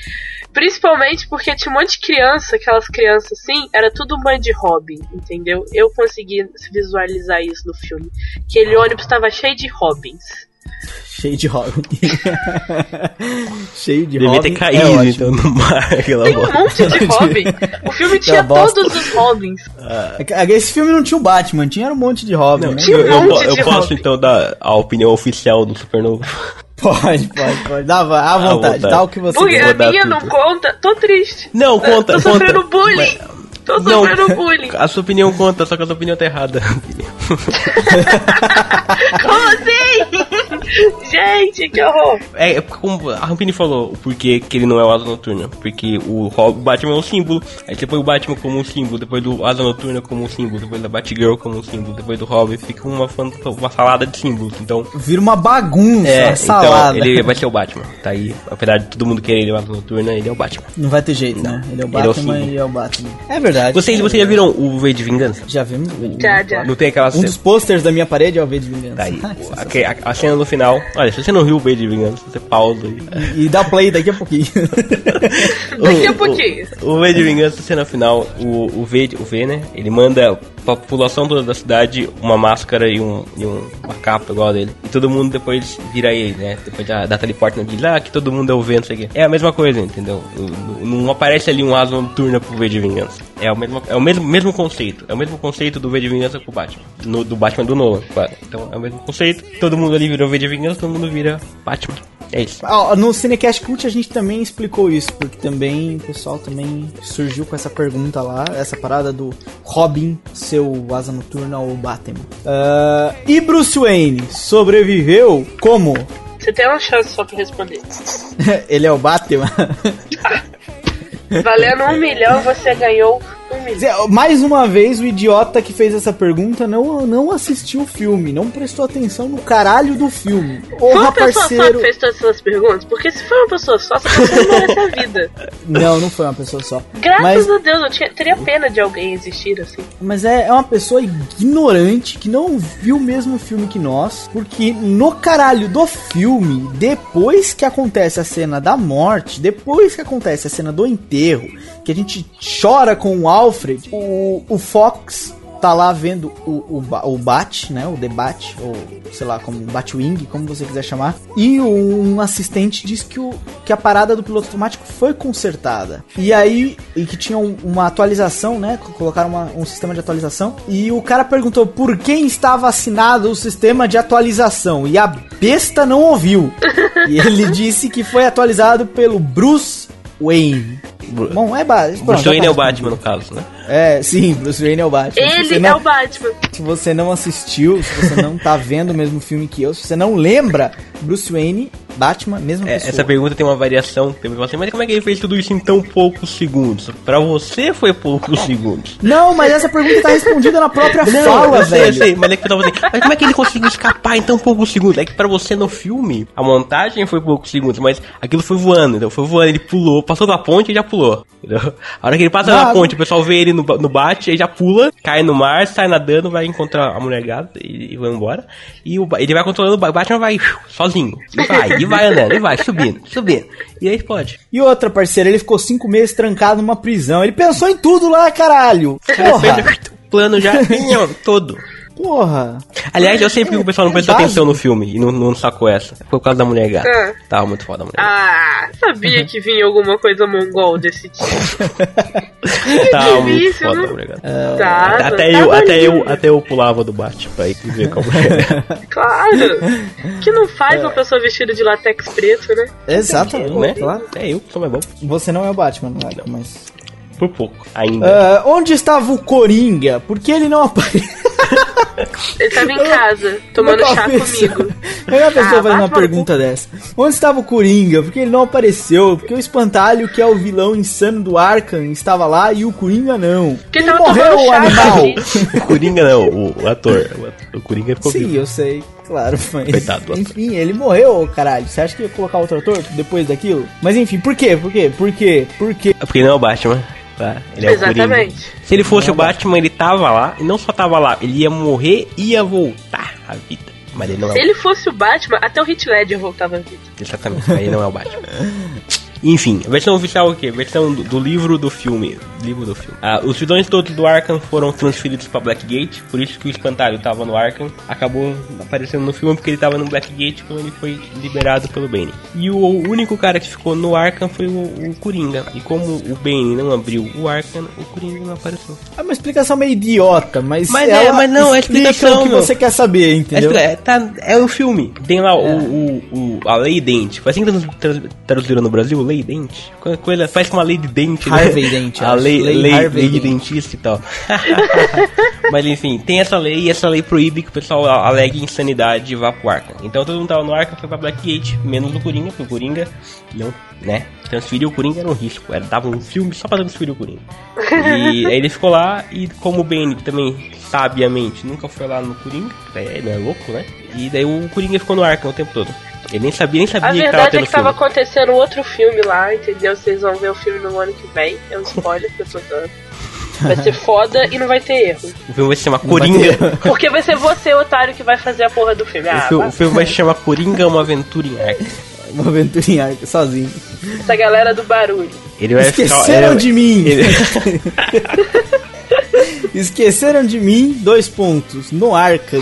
Principalmente porque tinha um monte de criança, aquelas crianças assim, era tudo mãe de Robin, entendeu? Eu consegui visualizar isso no filme. Aquele ônibus estava cheio de Robins. Cheio de Robin. Cheio de Devia Robin. ter é caído, ótimo. então, no mar, aquela Tem um monte de Robin. O filme tinha todos os Robins. É Esse filme não tinha o Batman, tinha um monte de Robin, Não, né? tinha eu, um eu, monte po- de eu posso Robin. então dar a opinião oficial do Supernova. Pode, pode, pode. Dá, à vontade, vontade. dá o que você Porque quiser. a minha tudo. não conta. Tô triste. Não, conta, Tô conta. sofrendo bullying. Tô Não, sofrendo bullying. a sua opinião conta, só que a sua opinião tá errada. Como assim? Gente, que horror. É, é como a Rampini falou, o porquê que ele não é o Asa Noturna. Porque o, Batman é um símbolo, aí você põe o Batman como um símbolo, depois do Asa Noturna como um símbolo, depois da Batgirl como um símbolo, depois do Robin, fica uma, uma salada de símbolos. Então, Vira uma bagunça, é, uma salada. então ele vai ser o Batman. Tá aí, apesar de todo mundo querer ele o Asa Noturna, ele é o Batman. Não vai ter jeito, né? Ele é o Ele é o Batman símbolo. e é o Batman. É verdade. Vocês, vocês já viram o V de Vingança? Já vimos? Já, já. Não tem aquela Um dos posters da minha parede é o V de Vingança. Tá aí, sensacional. a, a cena no final. Olha, se você não viu o V de Vingança, você pausa e. E dá play daqui a pouquinho. Daqui a pouquinho. O, o V de Vingança, cena final, o, o, v, o V, né? Ele manda pra população toda da cidade uma máscara e, um, e um- uma capa igual a dele. E todo mundo depois vira ele, né? Depois da, da teleporte, né? diz ah, que todo mundo é o V, não sei. É a mesma coisa, entendeu? Não, aparece ali um asa noturna pro V de Vingança. É o mesmo, é o mesmo, mesmo conceito. É o mesmo conceito do V de Vingança com o Batman. No- do Batman do Nolan, claro. Então é o mesmo conceito. Todo mundo ali virou V de Vingança, todo mundo vira Batman. É isso. Ó, no Cinecast Cult a gente também explicou isso, porque também o pessoal também surgiu com essa pergunta lá, essa parada do Robin ser o Asa Noturna ou Batman. Ah, e Bruce Wayne sobreviveu como? Você tem uma chance só pra responder. Ele é o Batman? Valendo um milhão, você ganhou Mais uma vez, o idiota que fez essa pergunta não, não assistiu o filme, não prestou atenção no caralho do filme. Foi uma pessoa só parceiro. que fez todas essas perguntas? Porque se foi uma pessoa só, essa pessoa não merece a vida. Não, não foi uma pessoa só. Graças Mas- a Deus, eu tinha- teria pena de alguém existir assim. Mas é, é uma pessoa ignorante que não viu o mesmo filme que nós, porque no caralho do filme, depois que acontece a cena da morte, depois que acontece a cena do enterro, que a gente chora com o Alfred, o, o Fox tá lá vendo o, o, o Bat, né? O debate, ou sei lá, como Batwing, como você quiser chamar. E um assistente diz que, o, que a parada do piloto automático foi consertada. E aí, e que tinha um- uma atualização, né? Colocaram uma- um sistema de atualização. E o cara perguntou por quem estava assinado o sistema de atualização. E a besta não ouviu. e ele disse que foi atualizado pelo Bruce Wayne. Bru- Bom, é base. Bruce Wayne é o Batman, no caso, né? É, sim, Bruce Wayne é o Batman. Se você Ele não- é o Batman. se você não assistiu, se você não tá vendo o mesmo filme que eu, se você não lembra, Bruce Wayne, Batman, mesma É, pessoa. essa pergunta tem uma variação. Tem assim, mas como é que ele fez tudo isso em tão poucos segundos? Pra você foi poucos segundos. Não, mas essa pergunta tá respondida na própria fala, eu sei, velho. eu sei, mas é que eu tava assim, mas como é que ele conseguiu escapar em tão poucos segundos? É que pra você no filme, a montagem foi poucos segundos, mas aquilo foi voando, então foi voando, ele pulou, passou da ponte e já pulou. Entendeu? A hora que ele passa Não, da ponte, o pessoal vê ele no, no bate, aí já pula, cai no mar, sai nadando, vai encontrar a mulher gata e, e vai embora. E o, ele vai controlando o ba- Batman vai sozinho. E vai, e vai andando, e vai subindo, subindo. E aí explode. E outra, parceiro, ele ficou cinco meses trancado numa prisão. Ele pensou em tudo lá, caralho. Porra, plano já todo. Porra. Aliás, eu sempre que o pessoal não prestou Básico. atenção no filme e não, não sacou essa. Foi por causa da mulher gata. Ah. Tava muito foda a mulher gata. Ah, sabia que vinha alguma coisa mongol desse tipo. Tava muito foda né? a mulher gata. Tava, Até tava eu, até eu, até eu pulava do bate pra ir ver como é. Claro. Que não faz uma pessoa vestida de latex preto, né? Exatamente, né? claro. É eu que sou mais bom. Você não é o Batman, não é, mas... Por pouco, ainda. Ah, onde estava o Coringa? Por que ele não apareceu? Ele tava em casa, tomando chá comigo. Aí a pessoa Ah, faz vai uma no pergunta dessa. Onde estava o Coringa? Porque ele não apareceu. Porque o Espantalho, que é o vilão insano do Arkham, estava lá e o Coringa não. Porque ele morreu, o animal. O Coringa não, o, o ator. O, ator- o Coringa ficou Sim, vivo. eu sei. Claro, mas... Coitado do. Enfim, ele morreu, caralho. Você acha que ia colocar outro ator depois daquilo? Mas enfim, por quê? Por quê? Por quê? Por quê? É porque ele não é o Batman. Tá? Ele é. Exatamente. Se ele fosse o Batman, ele tava lá. E não só tava lá, ele ia morrer e ia voltar à vida. Mas ele não é Se o ele fosse o Batman, até o Heath Ledger voltava à vida. Exatamente, aí não é o Batman. Enfim, a versão oficial é o quê? Versão do, do livro do filme. Livro do filme. Ah, os vilões todos do Arkham foram transferidos pra Blackgate, por isso que o espantalho tava no Arkham. Acabou aparecendo no filme porque ele tava no Blackgate quando ele foi liberado pelo Bane. E o, único cara que ficou no Arkham foi o, o Coringa. E como o Bane não abriu o Arkham, o Coringa não apareceu. É uma explicação meio idiota, mas. Mas é, mas não, é explica explicação, o que meu. você quer saber, entendeu? É, tá, é o filme. Tem lá o, o, o- a lei dente. Foi assim que trans- traduziram no Brasil? Lei dente? Coisa faz com uma lei de dente. né? Harvey Dente, A lei, Lei lei, Harvey lei de dentista e tal. Mas enfim, tem essa lei e essa lei proíbe que o pessoal alegue insanidade e vá pro Arkham. Então todo mundo tava no Arkham, foi pra Blackgate, menos o Coringa, porque o Coringa não, né? Transferir o Coringa era um risco. Era, dava um filme só pra transferir o Coringa. E aí ele ficou lá e como o Bane também, sabiamente, nunca foi lá no Coringa, daí ele é louco, né? E daí o Coringa ficou no Arkham o tempo todo. Ele nem sabia, nem sabia A que tava verdade é tendo que tava filme. acontecendo outro filme lá, entendeu? Vocês vão ver o filme no ano que vem. É um spoiler que eu tô dando. Vai ser foda e não vai ter erro. O filme vai se chamar vai Coringa. ter- Porque vai ser você, otário, que vai fazer a porra do filme. O Ah, filme, vai- o filme vai se chamar Coringa Uma Aventura em Arkham. Uma aventura em arco, sozinho. essa galera do barulho. Ele vai Esqueceram ele- de mim! ele- Esqueceram de mim, dois pontos, no Arkham.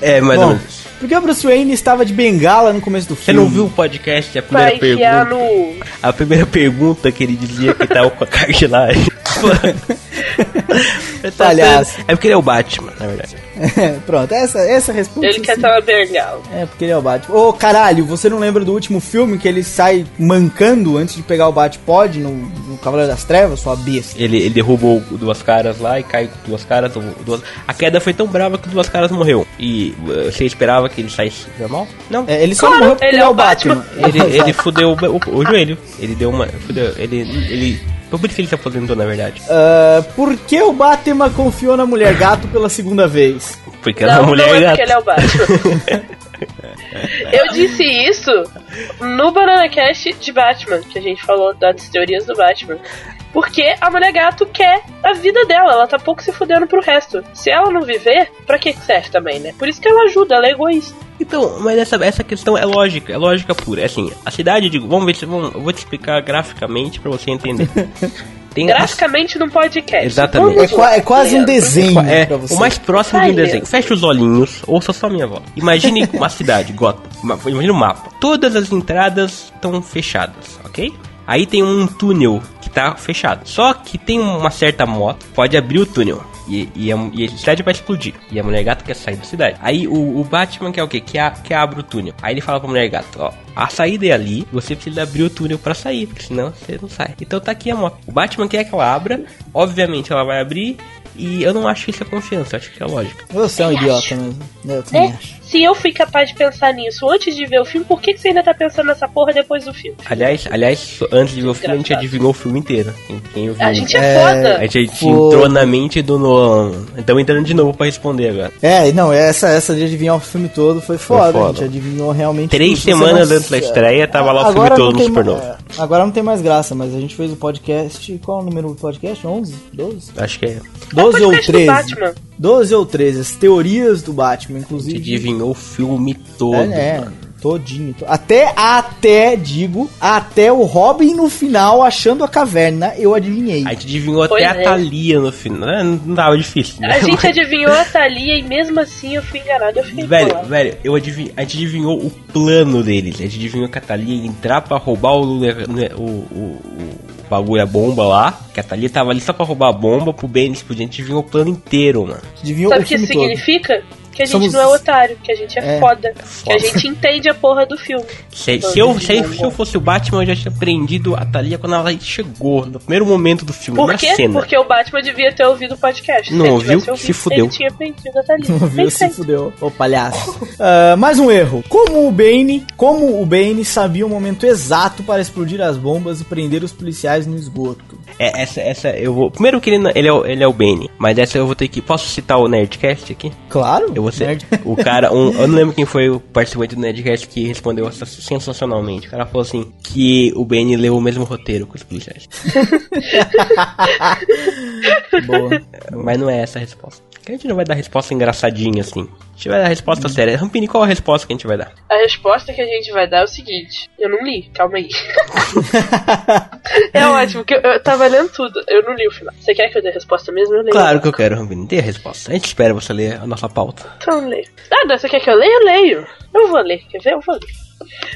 É, mas Bom, não. porque o Bruce Wayne estava de bengala no começo do Você filme. não viu o podcast? A Vai primeira enfiar pergunta. no. A primeira pergunta que ele dizia que tava com a cartilagem. Palhaço. É porque ele é o Batman, na verdade. Pronto, essa, essa resposta. Ele quer estar uma bengala. É, porque ele é o Batman. Ô, caralho, você não lembra do último filme que ele sai mancando antes de pegar o Batpod no, no Cavaleiro das Trevas, sua besta? Ele, ele derrubou duas caras lá e cai com duas caras. duas... A queda foi tão brava que duas caras morreu. E uh, você esperava que ele saísse normal? Não. É, ele só Claro, morreu porque ele é é o o Batman. Ele, ele fudeu o, o- o joelho. Ele deu uma. Fudeu. Ele. ele por isso que ele se aposentou, na verdade. Ah, por que o Batman confiou na Mulher Gato pela segunda vez? Porque ela é não, mulher não é gata. porque ele é o Batman. Eu disse isso no Banana Cast de Batman, que a gente falou das teorias do Batman. Porque a mulher gato quer a vida dela, ela tá pouco se fudendo pro resto. Se ela não viver, pra que serve também, né? Por isso que ela ajuda, ela é egoísta. Então, mas essa, essa questão é lógica, é lógica pura. É assim, a cidade de. Vamos ver se. Vamos, eu vou te explicar graficamente pra você entender. Tem graficamente num podcast. Exatamente. É, qua- é quase um desenho É, pra você. o mais próximo de um desenho. Fecha os olhinhos, ouça só minha voz. Imagine uma cidade, Gotham. Uma- Imagine um mapa. Todas as entradas estão fechadas, ok? Aí tem um túnel que tá fechado. Só que tem uma certa moto, pode abrir o túnel. E, e, a, e a cidade vai explodir. E a mulher gata quer sair da cidade. Aí o, o Batman quer o quê? Que, a, que abre o túnel. Aí ele fala pra mulher gata, ó, a saída é ali, você precisa abrir o túnel pra sair, porque senão você não sai. Então tá aqui a moto. O Batman quer que ela abra, obviamente ela vai abrir. E eu não acho que isso é confiança, eu acho que é lógica. Você é um idiota mesmo. Eu também É, acho. Se eu fui capaz de pensar nisso antes de ver o filme, por que, que você ainda tá pensando nessa porra depois do filme? Aliás, aliás, antes de ver o filme, a gente adivinhou o filme inteiro. Quem? A gente é, É, foda. A gente, Foi. entrou na mente do Nolan. Estamos entrando de novo pra responder agora. É, não, essa, essa de adivinhar o filme todo foi foda. foda. A gente adivinhou realmente. Três semanas antes da estreia, tava lá o Agora filme todo no Supernova. é, Agora não tem mais graça, mas a gente fez o podcast. Qual é o número do podcast? 11? 12? Acho que é. 12 ou podcast do 13? Batman. 12 ou 13, as teorias do Batman, A gente inclusive. adivinhou o filme todo. É, é, mano. todinho. to- Até, até, digo, até o Robin no final achando a caverna, eu adivinhei. A gente adivinhou Pois até a é. Thalia no final. É, Não tava difícil, né? A gente adivinhou a Thalia e mesmo assim eu fui enganado. Eu fiquei Velho, velho, eu adivinho, a gente adivinhou o plano deles. A gente adivinhou que a Thalia ia entrar pra roubar o, o, o, o bagulho, a bomba lá. Que a Thalia tava ali só pra roubar a bomba pro Ben explodir. A gente adivinhou o plano inteiro, mano. Adivinhou Sabe o que isso todo. significa? Que a gente Somos- não é otário, que a gente é, É. foda, que Foda. a gente entende a porra do filme. Se, se eu, se, se eu fosse o Batman, eu já tinha prendido a Thalia quando ela chegou, no primeiro momento do filme, Por na quê? cena. Porque o Batman devia ter ouvido o podcast. Não ouviu? ouvido, Se fudeu. Ele tinha prendido a Thalia. Não viu? Bem Se fudeu, ô palhaço. Ah, mais um erro. Como o Bane, como o Bane sabia o momento exato para explodir as bombas e prender os policiais no esgoto. É, essa, essa, eu vou. Primeiro que ele, não- ele, é, o- ele é o Benny, mas essa eu vou ter que. Posso citar o Nerdcast aqui? Claro. Eu vou ser. nerd. O cara, um, eu não lembro quem foi o participante do Nerdcast que respondeu sensacionalmente. O cara falou assim: que o Benny leu o mesmo roteiro que os policiais. Boa. Mas não é essa a resposta. A gente não vai dar resposta engraçadinha assim. A gente vai dar resposta séria. Rampini, qual a resposta que a gente vai dar? A resposta que a gente vai dar é o seguinte: eu não li, calma aí. é ótimo, que eu, eu tava lendo tudo, eu não li o final. Você quer que eu dê a resposta mesmo? Eu leio. Claro que eu quero, Rampini. Dê a resposta. A gente espera você ler a nossa pauta. Então leio. Ah, não, você quer que eu leia? Eu leio. Eu vou ler, quer ver? Eu vou ler.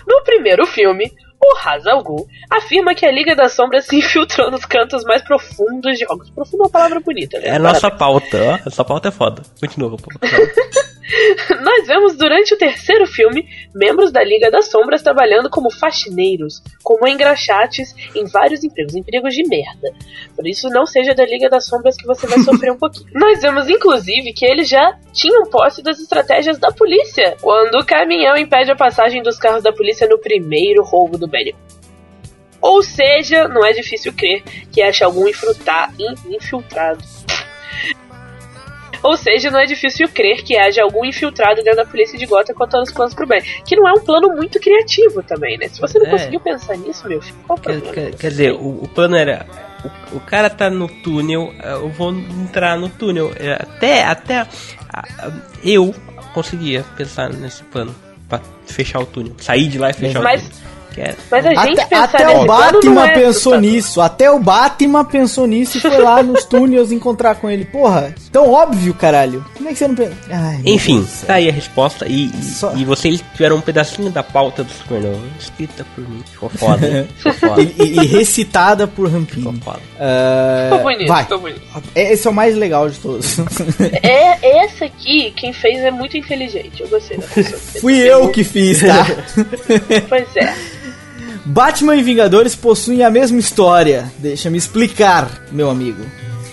No primeiro filme, o Ghul afirma que a Liga das Sombras se infiltrou nos cantos mais profundos de Hogwarts. Profundo é uma palavra bonita, né? É a nossa pauta, ó. Essa pauta é foda. Continua, pô. Nós vemos durante o terceiro filme membros da Liga das Sombras trabalhando como faxineiros, como engraxates em vários empregos, empregos de merda. Por isso, não seja da Liga das Sombras que você vai sofrer um pouquinho. Nós vemos, inclusive, que eles já tinham posse das estratégias da polícia, quando o caminhão impede a passagem dos carros da polícia no primeiro roubo do Benny. Ou seja, não é difícil crer que ache algum infrutar, in- infiltrado. Ou seja, não é difícil crer que haja algum infiltrado dentro da polícia de Gotham contando os planos pro bem. Que não é um plano muito criativo também, né? Se você não É. conseguiu pensar nisso, meu filho, qual o Quer, problema? quer- quer dizer, o, o plano era. O, o cara tá no túnel, eu vou entrar no túnel. É, Até, até eu conseguia pensar nesse plano pra fechar o túnel. Sair de lá e fechar Mas- o túnel. É- Mas a gente Até, até o Batman é pensou assustador. nisso. Até o Batman pensou nisso e foi lá nos túneis encontrar com ele. Porra, tão óbvio, caralho. Como é que você não pensa? Ai, Enfim, Deus do céu. tá aí a resposta. E, e, Só- e vocês tiveram um pedacinho da pauta do Supernova escrita por mim. Ficou foda, hein? Ficou foda. E, e- recitada por Ficou Rampini. foda. Ah, Ficou bonito, vai. ficou bonito. Esse é o mais legal de todos. É, essa aqui, quem fez é muito inteligente. Eu gostei da pessoa. Fui eu que fiz, tá? Pois é. Batman e Vingadores possuem a mesma história. Deixa-me explicar, meu amigo.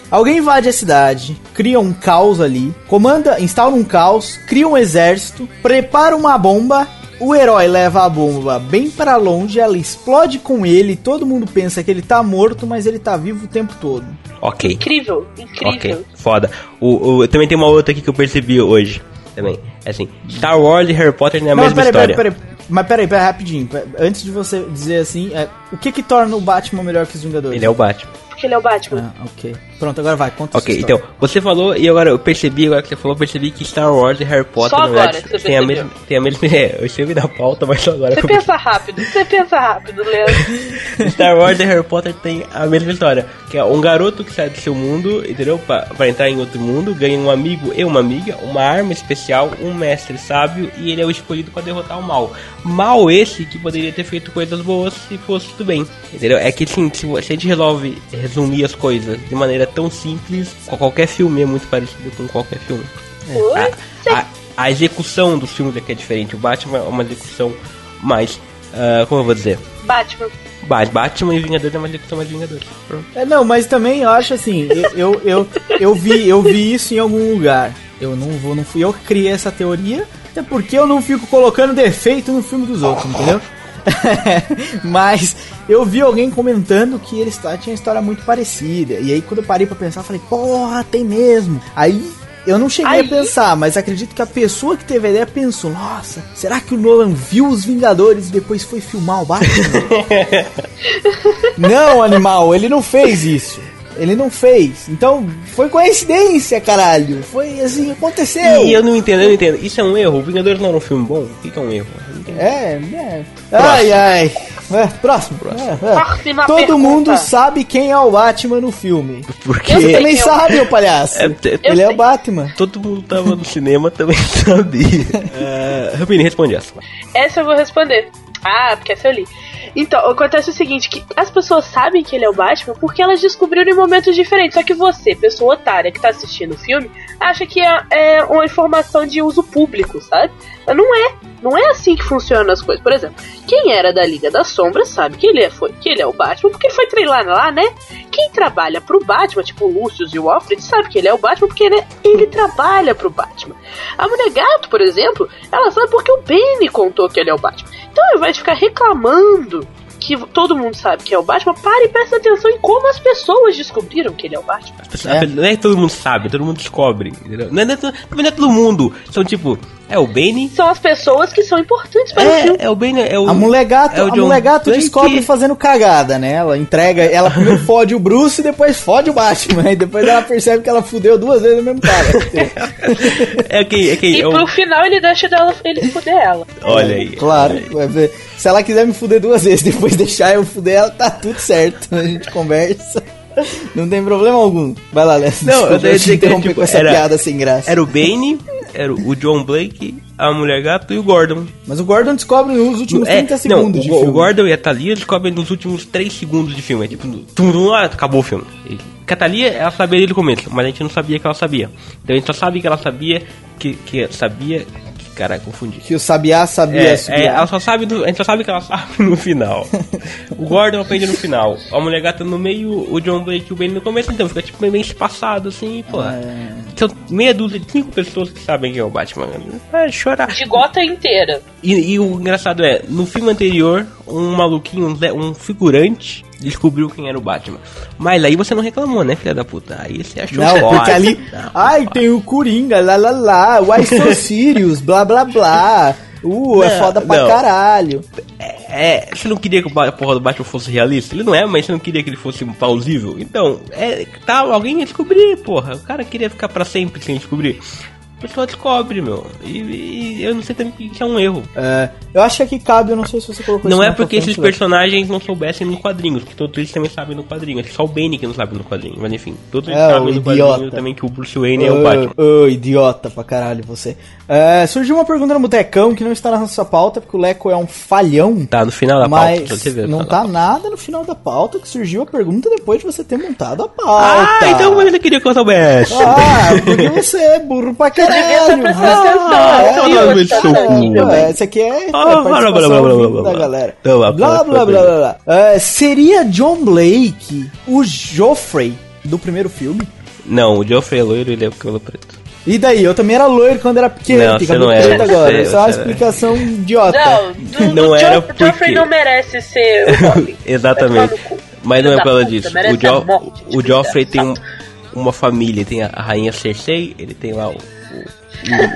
Alguém invade a cidade, cria um caos ali, comanda, instala um caos, cria um exército, prepara uma bomba, o herói leva a bomba bem para longe, ela explode com ele, todo mundo pensa que ele tá morto, mas ele tá vivo o tempo todo. Ok. Incrível, incrível. Ok, foda. O, o, também tem uma outra aqui que eu percebi hoje. Também. É assim, Star Wars e Harry Potter não é a mesma peraí, história. peraí, peraí. Mas peraí, peraí, rapidinho. Antes de você dizer assim, é, o que que torna o Batman melhor que os Vingadores? Ele é o Batman. Que ele é o Batman. Ah, ok. Pronto, agora vai, conta Ok, então, você falou, e agora eu percebi, agora que você falou, eu percebi que Star Wars e Harry Potter, Só na agora verdade, tem a, mesma, tem a mesma. É, eu escrevi na pauta, mas só agora Você pensa rápido, você pensa rápido, Leandro. Star Wars e Harry Potter tem a mesma história. Que é um garoto que sai do seu mundo, entendeu? Pra, pra entrar em outro mundo, ganha um amigo e uma amiga, uma arma especial, um mestre sábio e ele é o escolhido pra derrotar o mal. Mal esse que poderia ter feito coisas boas se fosse tudo bem. Entendeu? É que sim, se a gente resolve resumir as coisas de maneira tão simples, com qualquer filme é muito parecido com qualquer filme. Oi? A, a, a execução dos filmes é que é diferente. O Batman é uma execução mais. ah, como eu vou dizer? Batman. Ba- Batman e Vingadores é uma execução mais Vingadores. Pronto. É, não, mas também eu acho assim, eu, eu, eu, eu vi, eu vi isso em algum lugar. Eu não vou, não fui eu que criei essa teoria, até porque eu não fico colocando defeito no filme dos outros, entendeu? mas eu vi alguém comentando que ele está, tinha uma história muito parecida. E aí quando eu parei pra pensar, eu falei, porra, tem mesmo. Aí eu não cheguei Aí? a pensar, mas acredito que a pessoa que teve a ideia pensou, nossa, será que o Nolan viu os Vingadores e depois foi filmar o Batman? Não, animal, ele não fez isso. Ele não fez. Então, foi coincidência, caralho. Foi assim, aconteceu. E eu não entendo, eu não entendo. Isso é um erro. O Vingadores não era um filme bom? O que é um erro? É, é. Ai, ai. É, próximo. É, é. Próxima Todo pergunta. mundo sabe quem é o Batman no filme. Porque Você também é sabe, ô palhaço. É, Ele é sei. o Batman. todo mundo tava no cinema também sabia. Uh, Rubini, responde essa. Essa eu vou responder. Ah, porque essa eu li. Então, acontece o seguinte, que as pessoas sabem que ele é o Batman porque elas descobriram em momentos diferentes. Só que você, pessoa otária que tá assistindo o filme, acha que é, é uma informação de uso público, sabe? Mas não é. Não é assim que funcionam as coisas. Por exemplo, quem era da Liga das Sombras sabe que ele é, foi, que ele é o Batman porque foi treinar lá, né? Quem trabalha pro Batman, tipo o Lucius e o Alfred, sabe que ele é o Batman porque ele, ele trabalha pro Batman. A Mulher Gato, por exemplo, ela sabe porque o Benny contou que ele é o Batman. Então, ao invés de ficar reclamando que todo mundo sabe que é o Batman, pare e preste atenção em como as pessoas descobriram que ele é o Batman. Pessoas- Não é todo mundo sabe, todo mundo descobre. Não é, não é não é todo mundo. São tipo, é o Bane. São as pessoas que são importantes para o filme. É, é o Bane, é o. A mulher gato, é o a John mulher gato Blake. descobre fazendo cagada, né? Ela entrega, ela primeiro fode o Bruce e depois fode o Batman. E depois ela percebe que ela fudeu duas vezes o mesmo cara. É quem, é quem. E é o- pro final ele deixa dela, ele fuder ela. Olha aí. Claro, vai ver. se ela quiser me fuder duas vezes, depois deixar eu fuder ela, tá tudo certo. A gente conversa. Não tem problema algum. Vai lá, Léo. Não, eu Desculpa, eu te que, interromper tipo, com essa era- piada sem graça. Era o Bane, era o John Blake, a mulher gato e o Gordon. Mas o Gordon descobre nos últimos É, 30 segundos não, de o, o filme. Gordon e a Thalia descobrem nos últimos 3 segundos de filme. É tipo, tum, tum, ah, acabou o filme. E, que a Thalia, ela sabia desde o começo, mas a gente não sabia que ela sabia. Então a gente só sabe que ela sabia, que, que sabia... Caralho, confundi. Que o Sabiá sabia É, subir. é, ela só sabe do- a gente só sabe que ela sabe no final. o Gordon aprende no final. A mulher gata no meio, o John Blake e o Ben no começo, então fica tipo meio espaçado assim, pô. É. São meia dúzia de cinco pessoas que sabem quem é o Batman. Vai chorar. De gota inteira. E, e o engraçado é, no filme anterior, um maluquinho, um figurante, descobriu quem era o Batman. Mas aí você não reclamou, né, filha da puta? Aí você achou Não, porque ali. Não. Ai, tem o Coringa, lá lá lá, Why So Sirius, blá blá blá. Uh, é Não, foda pra caralho. É, você não queria que o a porra do Batman fosse realista? Ele não é, mas você não queria que ele fosse plausível? Então, é, tá, alguém ia descobrir, porra. O cara queria ficar pra sempre sem descobrir. A pessoa descobre, meu. E, e eu não sei também que isso é um erro. É, eu acho que aqui cabe, eu não sei se você colocou Não isso é porque esses frente, Léo. personagens não soubessem no quadrinhos, que todos eles também sabem no quadrinho. É só o Bane que não sabe no quadrinho, mas enfim, todos eles É, sabem no idiota. quadrinho também que o Bruce Wayne é o Batman. Ô, ô, idiota pra caralho você. É, surgiu uma pergunta no Botecão que não está na nossa pauta, porque o Leco é um falhão. Tá no final da mas pauta, você vê. não falar. tá nada no final da pauta que surgiu a pergunta depois de você ter montado a pauta. Ah, então ele queria que eu soubesse. Ah, porque você é burro pra caralho. É, então, é, é, burro. é, Essa aqui é Ah, a participação da blá. galera. Então, Blá, blá, blá, blá, blá. É, seria John Blake o Joffrey do primeiro filme? Não, o Geoffrey é loiro e ele é o cabelo preto. E daí? Eu também era loiro quando era pequeno, Não, tem cabelo não era, preto agora. você- Isso é uma era. explicação idiota. Não, do, Não do era Jo- porque- Joffrey não merece ser o. Exatamente. Mas não é por causa disso. O, jo o tipo, Joffrey tá. tem um- uma família, tem a, a rainha Cersei, ele tem lá o,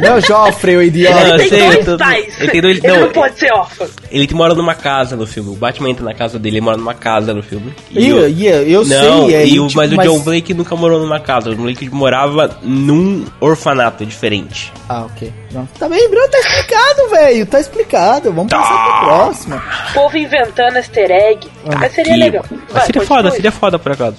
Não é o Joffrey, o Não, idiota. eu Ele tem sei, eu dois tô- pais. ele tem dois- Ele não, não pode ser órfão. Ele mora numa casa no filme. O Batman entra na casa dele, ele mora numa casa no filme. E, o- e eu não, sei, é, e o- tipo, mas o John Blake nunca morou numa casa. O John Blake morava num orfanato diferente. Ah, ok. Pronto. Tá bem, Bruno, tá explicado, velho. Tá explicado. Vamos passar Tá. pro próximo. O povo inventando easter egg. Mas seria Que- legal. Mas Vai, seria continue. foda, seria foda por acaso.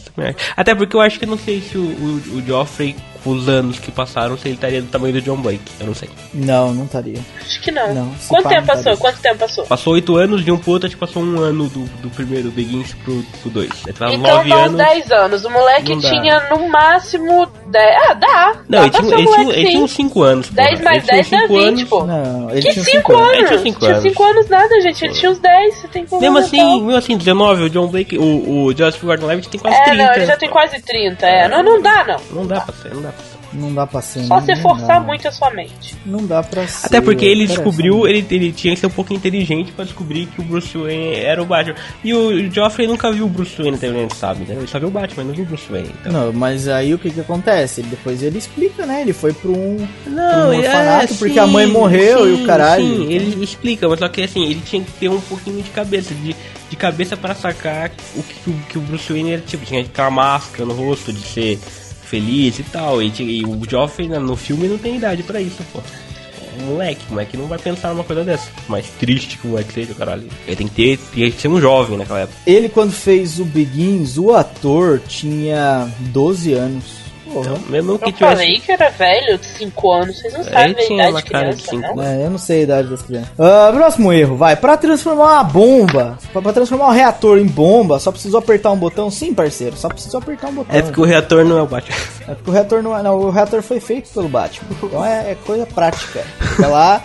Até porque eu acho que eu não sei se o, o, o Joffrey, os anos que passaram, se ele estaria do tamanho do John Blake. Eu não sei. Não, não estaria. Acho que não. Não, Quanto tempo não passou? daria. Quanto tempo passou? Passou oito anos de um pro outro, acho que passou um ano do, do primeiro Begins pro, pro dois. Então nove dá uns anos. 10 anos. O moleque Não dá. tinha no máximo 10. Ah, dá. Não, dá ele tinha, ele, tinha, moleque, ele tinha uns 5 anos. porra. 10 mais tinha 10 dá uns cinco 20, anos. pô. Não, ele Que tinha 5 cinco anos? Ele tinha cinco Tinha anos. 5 anos nada, gente. Ele tinha uns 10. Você tem que Mesmo assim, mesmo assim, 19, o John Blake, o, o Joseph Gordon-Levitt tem quase É, 30. não, ele já tem quase 30. É, não, não dá, não. Não dá pra ser, não dá pra ser. Não dá pra ser. Só não, você não forçar dá. muito a sua mente. Não dá pra ser. Até porque ele Pera descobriu, ele, ele tinha que ser um pouco inteligente pra descobrir que o Bruce Wayne era o Batman. E o Joffrey nunca viu o Bruce Wayne até onde a gente sabe, né? Ele só viu o Batman, não viu o Bruce Wayne. Então. Não, mas aí o que que acontece? Ele, depois ele explica, né? Ele foi pra um, Não, pra um ele- orfanato é, porque sim, a mãe morreu e sim, o caralho. Sim, ele explica, mas só que assim, ele tinha que ter um pouquinho de cabeça, de, de cabeça pra sacar o que, o que o Bruce Wayne era tipo, tinha que ter uma máscara no rosto, de ser feliz e tal. E, e o Joffrey no filme não tem idade pra isso, pô. É moleque, o moleque não vai pensar numa coisa dessa. Mais triste que o moleque seja, caralho. Ele tem que ter, tem que ser um jovem naquela época. Ele, quando fez o Begins, o ator tinha 12 anos. Porra. Então, mesmo que Eu tivesse. falei que era velho, de 5 anos. Vocês não Ele sabem a idade de cara de criança, cinco não? É, eu não sei a idade das crianças. Ah, próximo erro, vai. Pra transformar uma bomba, pra, pra transformar um reator em bomba, só precisou apertar um botão? Sim, parceiro, só precisou apertar um botão. É porque o reator não é o Batman. É porque o reator não é. Não, o reator foi feito pelo Batman. Então é, é coisa prática. Vai lá,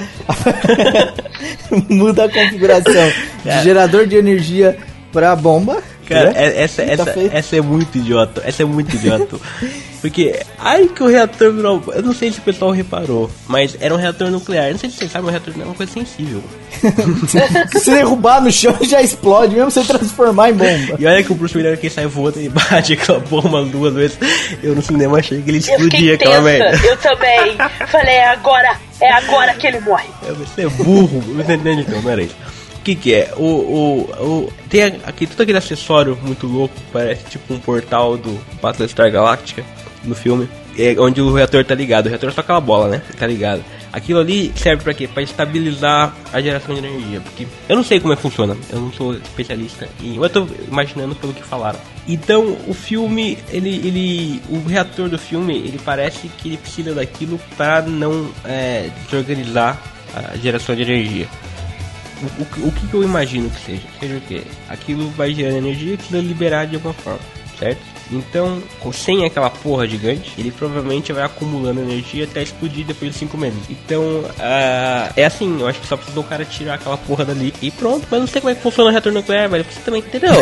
muda a configuração de gerador de energia pra bomba. Cara, né? é- essa, E tá essa, essa é muito idiota. Essa é muito idiota. Porque, ai que o reator virou. Eu não sei se o pessoal reparou, mas era um reator nuclear. Não sei se vocês sabem, um reator nuclear é uma coisa sensível. Se derrubar no chão já explode, mesmo você transformar em bomba. E olha que o Bruce Willis era quem sai voando e bate aquela bomba duas vezes. Eu no cinema achei que ele explodia aquela merda. eu também. Falei, é agora, é agora que ele morre. É, Você é burro, você entende então, não era isso. Que que é? O, o, o, tem aqui todo aquele acessório muito louco, parece tipo um portal do Battlestar Galactica no filme, é onde o reator tá ligado. O reator é só aquela bola, né? Tá ligado. Aquilo ali serve pra quê? Pra estabilizar a geração de energia. Porque eu não sei como é que funciona, eu não sou especialista em. Eu tô imaginando pelo que falaram. Então, o filme, ele, ele. O reator do filme, ele parece que ele precisa daquilo pra não é, desorganizar a geração de energia. O, o, que, que eu imagino que seja? Seja o quê? Aquilo vai gerando energia que precisa liberar de alguma forma, certo? Então, sem aquela porra gigante, ele provavelmente vai acumulando energia até explodir depois de 5 meses. Então, ah, é assim, eu acho que só precisa o cara tirar aquela porra dali e pronto. Mas não sei como é que funciona o reator nuclear, velho. Você também entendeu?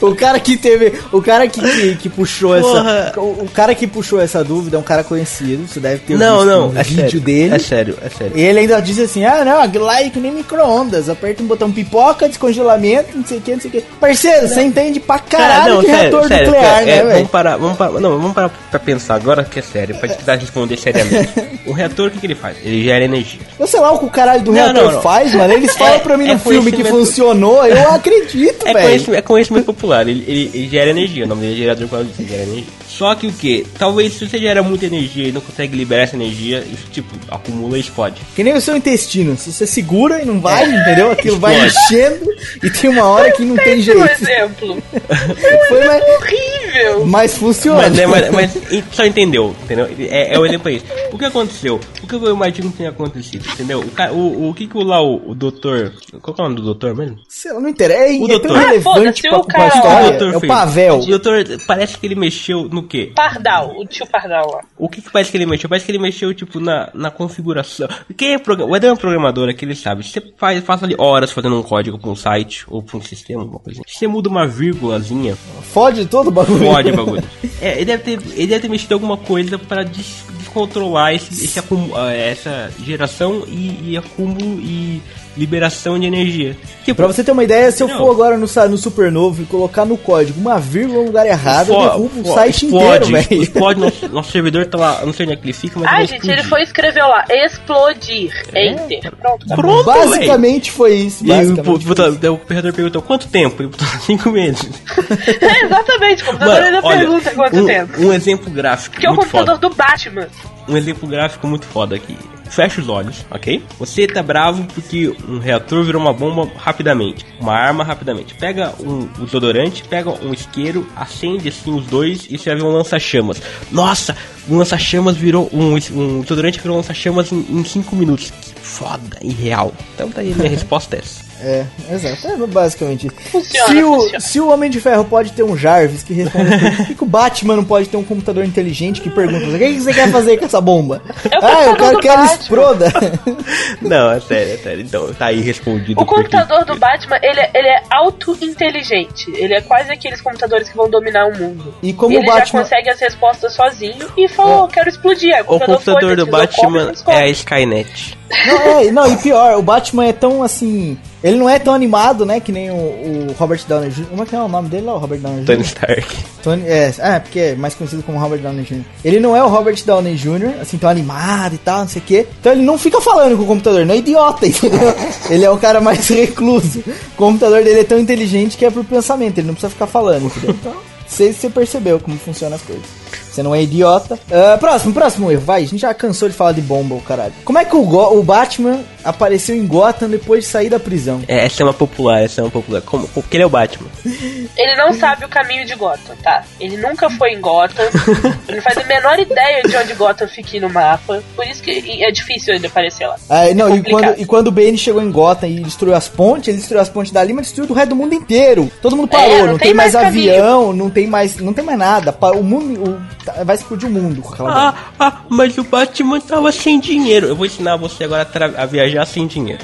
O cara que teve. O cara que, que, que puxou Porra. essa. O, o cara que puxou essa dúvida é um cara conhecido. Você deve ter não, visto não, um é vídeo sério, dele. É sério, é sério. E ele ainda diz assim: ah, não, aquilo lá é que nem micro-ondas. Aperta um botão pipoca, descongelamento, não sei o que, não sei o que. Parceiro, você entende pra caralho de reator nuclear, é, né, é, velho? vamos parar, vamos parar, não, vamos parar pra pensar agora que é sério, pra tentar responder seriamente. o reator, o que, que ele faz? Ele gera energia. Eu sei lá o que o caralho do Não, reator não, não. faz, mano. Eles falam É- pra mim é no filme que funcionou, eu acredito, É velho. é conhecimento popular, ele, ele, ele gera energia, o nome dele é gerador ele gera energia. Só que o que? Talvez se você gera muita energia e não consegue liberar essa energia, isso tipo, acumula e explode. Que nem o seu intestino. Se você segura e não vai, entendeu? Aquilo vai É. Enchendo e tem uma hora que não tem Um jeito. exemplo. Foi, mas, Horrível. mas funciona. Mas, né, mas, mas só entendeu, entendeu? É, é o exemplo aí. O que aconteceu? O que eu imagino que tenha acontecido, entendeu? O, o, o que que o lá, o, o doutor. Qual que é o nome do doutor mesmo? Sei lá, não interessa. É, O é tão doutor. relevante Ah, pra, o pra cara- história. o doutor é o? Pavel. O doutor parece que ele mexeu no quê? Pardal, o tio Pardal lá. O que, que parece que ele mexeu? Parece que ele mexeu, tipo, na, na configuração. Quem é o Eder é um programador aqui, ele sabe. Você faz, passa ali horas fazendo um código pra um site ou pra um sistema, alguma coisa. Se você muda uma vírgulazinha, Fode todo o bagulho. Pode, bagulho. É, ele deve ter, ele deve ter mexido alguma coisa para des- descontrolar esse, esse acumu- ah, essa geração e, e acúmulo e liberação de energia. Tipo, Pra você ter uma ideia, se eu Não. for agora no, no Supernovo e colocar no código uma vírgula no lugar errado, eu fo- derrubo o site explode, inteiro, velho. Explode, nosso, nosso servidor tá lá, eu não sei onde é que ele fica, mas Ai, vai gente, explodir. ele foi e escreveu lá, explodir. Enter. Pronto, acabou. Pronto. Basicamente foi isso. E aí, o, Basicamente. botou- o operador perguntou quanto tempo? Ele botou cinco meses. É, exatamente, o computador ainda pergunta quanto um, tempo. um exemplo gráfico Porque é o muito computador foda. do Batman. Um exemplo gráfico muito foda aqui. Fecha os olhos, ok? Você tá bravo porque um reator virou uma bomba rapidamente. Uma arma rapidamente. Pega um, um desodorante, pega um isqueiro, acende assim os dois e você vai ver um lança-chamas. Nossa, um lança-chamas virou. Um, um desodorante virou um lança-chamas em 5 minutos. Que foda e real. Então tá aí, minha resposta é essa. É, exato. É basicamente isso. Funciona, se, o, funciona. se o Homem de Ferro pode ter um Jarvis que responde tudo, por que, que o Batman não pode ter um computador inteligente que pergunta: o que, que você quer fazer com essa bomba? É o ah, eu computador quero do que ela exploda. Não, é sério, é sério. Então, tá aí respondido. O porque- computador do Batman, ele, é- ele é auto-inteligente. Ele é quase aqueles computadores que vão dominar o mundo. E como ele o Batman- já consegue as respostas sozinho e falou, quero explodir. Aí O computador do pesquisou como, Batman é a Skynet. Não, é, não, e pior, o Batman é tão assim. Ele não é tão animado, né? Que nem o, o Robert Downey Jr. Como é que é o nome dele lá? O Robert Downey Jr. Tony Stark. Tony, é, é, porque é mais conhecido como Robert Downey Jr. Ele não é o Robert Downey Jr., assim, tão animado e tal, não sei o quê. Então ele não fica falando com o computador, não é idiota, entendeu? Ele é o cara mais recluso. O computador dele é tão inteligente que é por pensamento, ele não precisa ficar falando, entendeu? Então, você, você percebeu como funcionam as coisas. Você não é idiota. Ah, próximo, próximo erro, vai. A gente já cansou de falar de bomba, o caralho. Como é que o, o Batman apareceu em Gotham depois de sair da prisão? É, essa é uma popular, essa é uma popular. Como, porque ele é o Batman. Ele não sabe o caminho de Gotham, tá? Ele nunca foi em Gotham. ele não faz a menor ideia de onde Gotham fica no mapa. Por isso que e é difícil ele aparecer lá. Ah, não, e complicado. quando, e quando o Bane chegou em Gotham e destruiu as pontes, ele destruiu as pontes dali, mas destruiu do resto do mundo inteiro. Todo mundo parou, É, não, não tem, tem mais, mais avião, não tem mais, não tem mais nada. O mundo o- vai explodir o mundo com aquela. Ah, ah, mas o Batman tava sem dinheiro. Eu vou ensinar você agora a, a viajar sem dinheiro.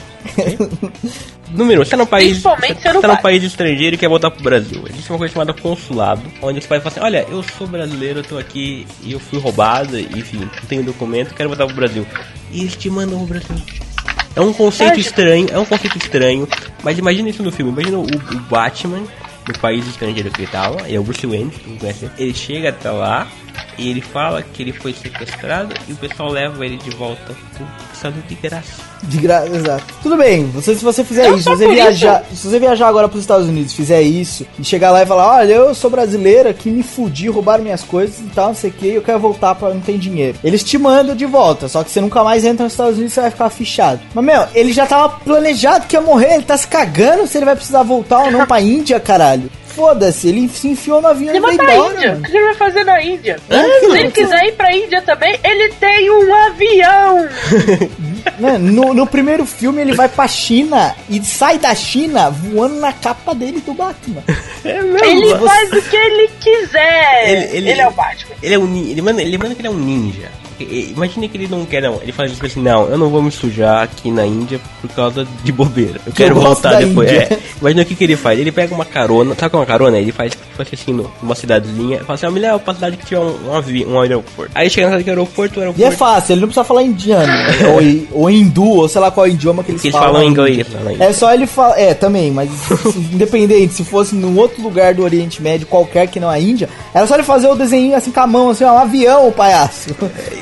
Número, você tá num país. Principalmente Você se não tá num país estrangeiro e quer voltar pro Brasil. Existe uma coisa chamada consulado, onde você pode falar assim: olha, eu sou brasileiro, eu tô aqui e eu fui roubado, enfim, não tenho documento, quero voltar pro Brasil. E eles te mandam pro Brasil. É um conceito estranho, é um conceito estranho, mas imagina isso no filme, imagina o, o Batman no país estrangeiro que ele tava, é o Bruce Wayne, que não conhece, ele chega até lá e ele fala que ele foi sequestrado e o pessoal leva ele de volta Unidos de graça. De graça, exato. Tudo bem, você, se você fizer Não isso, você viajar, se você viajar agora pros Estados Unidos, fizer isso, e chegar lá e falar, olha, eu sou brasileira, que me fudi, roubaram minhas coisas e tal, não sei o que, eu quero voltar pra não ter dinheiro. Eles te mandam de volta, só que você nunca mais entra nos Estados Unidos, você vai ficar fichado. Mas, meu, ele já tava planejado que ia morrer, ele tá se cagando se ele vai precisar voltar ou não pra Índia, caralho. Foda-se, ele se enfiou no avião Ele e vai veio pra embora, Índia. O mano. que ele vai fazer na Índia? É, Se mano, ele quiser ir pra Índia também, ele tem um avião. Né, No, no primeiro filme ele vai pra China e sai da China voando na capa dele do Batman. É mesmo? Ele faz o que ele quiser. Ele- Ele, ele- é o Batman. Ele é um ele manda, ele manda que ele é um ninja. Imagina que ele não quer, não. Ele faz isso assim, não, eu não vou me sujar aqui na Índia por causa de bobeira. Eu quero gosto voltar depois. Índia. É. Imagina o que, que ele faz. Ele pega uma carona, sabe qual é uma carona? Ele faz, faz assim, no- numa cidadezinha. Fala assim, ah, me leva pra cidade que tiver um, um, um aeroporto. Aí chega na cidade que é aeroporto, o E é aeroporto. fácil, ele não precisa falar indiano, ou, i- ou hindu, ou sei lá qual idioma que eles eles falam. falam inglês. É só ele falar. É, também, mas independente, se fosse num outro lugar do Oriente Médio, qualquer que não a Índia, era só ele fazer o desenho assim com a mão, assim, ó, um avião, o palhaço.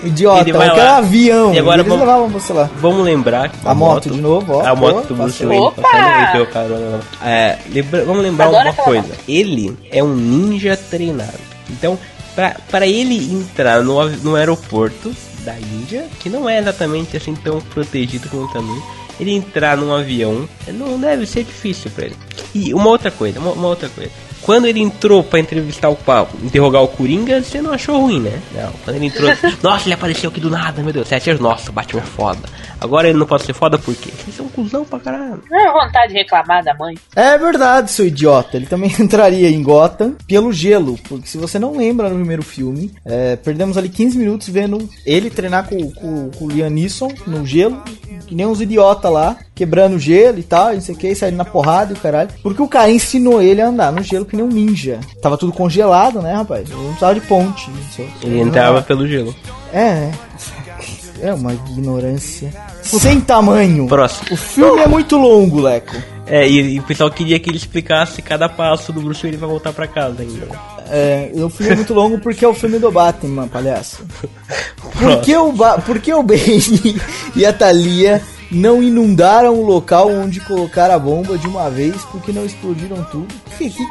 Idiota, Ele eu vai quero lá. um avião. E agora eles vamos- levavam lá. Vamos lembrar que A moto de novo, ó. A moto do Bruce. Wayne e carona. É, lembra- vamos lembrar Adoro uma aquela coisa. moto. Ele é um ninja treinado. Então, pra ele entrar no, no aeroporto da Índia, que não é exatamente assim tão protegido como também, ele entrar num avião não deve ser difícil pra ele. E uma outra coisa, uma, uma outra coisa. Quando ele entrou pra entrevistar o papo, interrogar o Coringa, você não achou ruim, né? Não. Quando ele entrou, nossa, ele apareceu aqui do nada, meu Deus. Você acha, nossa, o Batman é foda. Agora ele não pode ser foda por quê? Você é um cuzão pra caralho. Não é vontade de reclamar da mãe. É verdade, seu idiota. Ele também entraria em Gotham pelo gelo. Porque se você não lembra no primeiro filme, é, perdemos ali 15 minutos vendo ele treinar com, com, com o Liam Neeson no gelo. Que nem uns idiota lá, quebrando o gelo e tal, não sei o que, saindo na porrada e o caralho. Porque o cara ensinou ele a andar no gelo que nem um ninja. Tava tudo congelado, né, rapaz? Ele não precisava de ponte. Só- Ele entrava pelo gelo. É, é. É uma ignorância sem tamanho. Próximo. O filme é muito longo, Leco. É, e, e o pessoal queria que ele explicasse cada passo do Bruce Wayne pra voltar pra casa ainda. É, o filme é muito longo porque é o filme do Batman, palhaço. Por que o, ba por que o Bane e a Thalia não inundaram o local onde colocaram a bomba de uma vez porque não explodiram tudo? Que- que-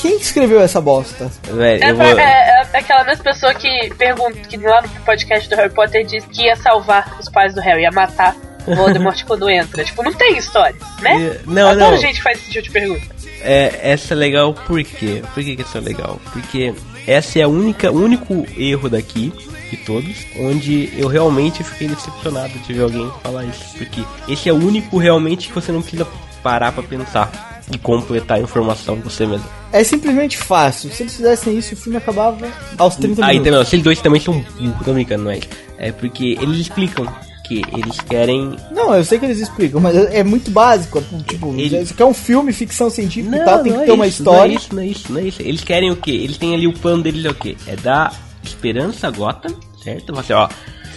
quem escreveu essa bosta? Velho, É, vou... é- é aquela mesma pessoa que pergunta, que lá no podcast do Harry Potter disse que ia salvar os pais do Harry, ia matar o Voldemort quando entra. Tipo, não tem história, né? É, não, Adoro não. gente que faz esse tipo de pergunta. É, essa é legal por quê? Por que, que essa é legal? Porque essa é a única, o único erro daqui de todos, onde eu realmente fiquei decepcionado de ver alguém falar isso. Porque esse é o único realmente que você não precisa parar pra pensar e completar a informação você mesmo. É simplesmente fácil. Se eles fizessem isso, o filme acabava aos 30 Ah, minutos. então, não, se eles dois também são burros, tô brincando, não é. É porque eles explicam que eles querem Não, eu sei que eles explicam, mas é muito básico. Tipo, Ele- isso aqui é um filme, ficção científica e tal, tem que é ter uma isso, história. Não é isso, não é isso, não é isso. Eles querem o quê? Eles têm ali o plano deles é o quê? É dar esperança a Gotham, certo? Você, ó,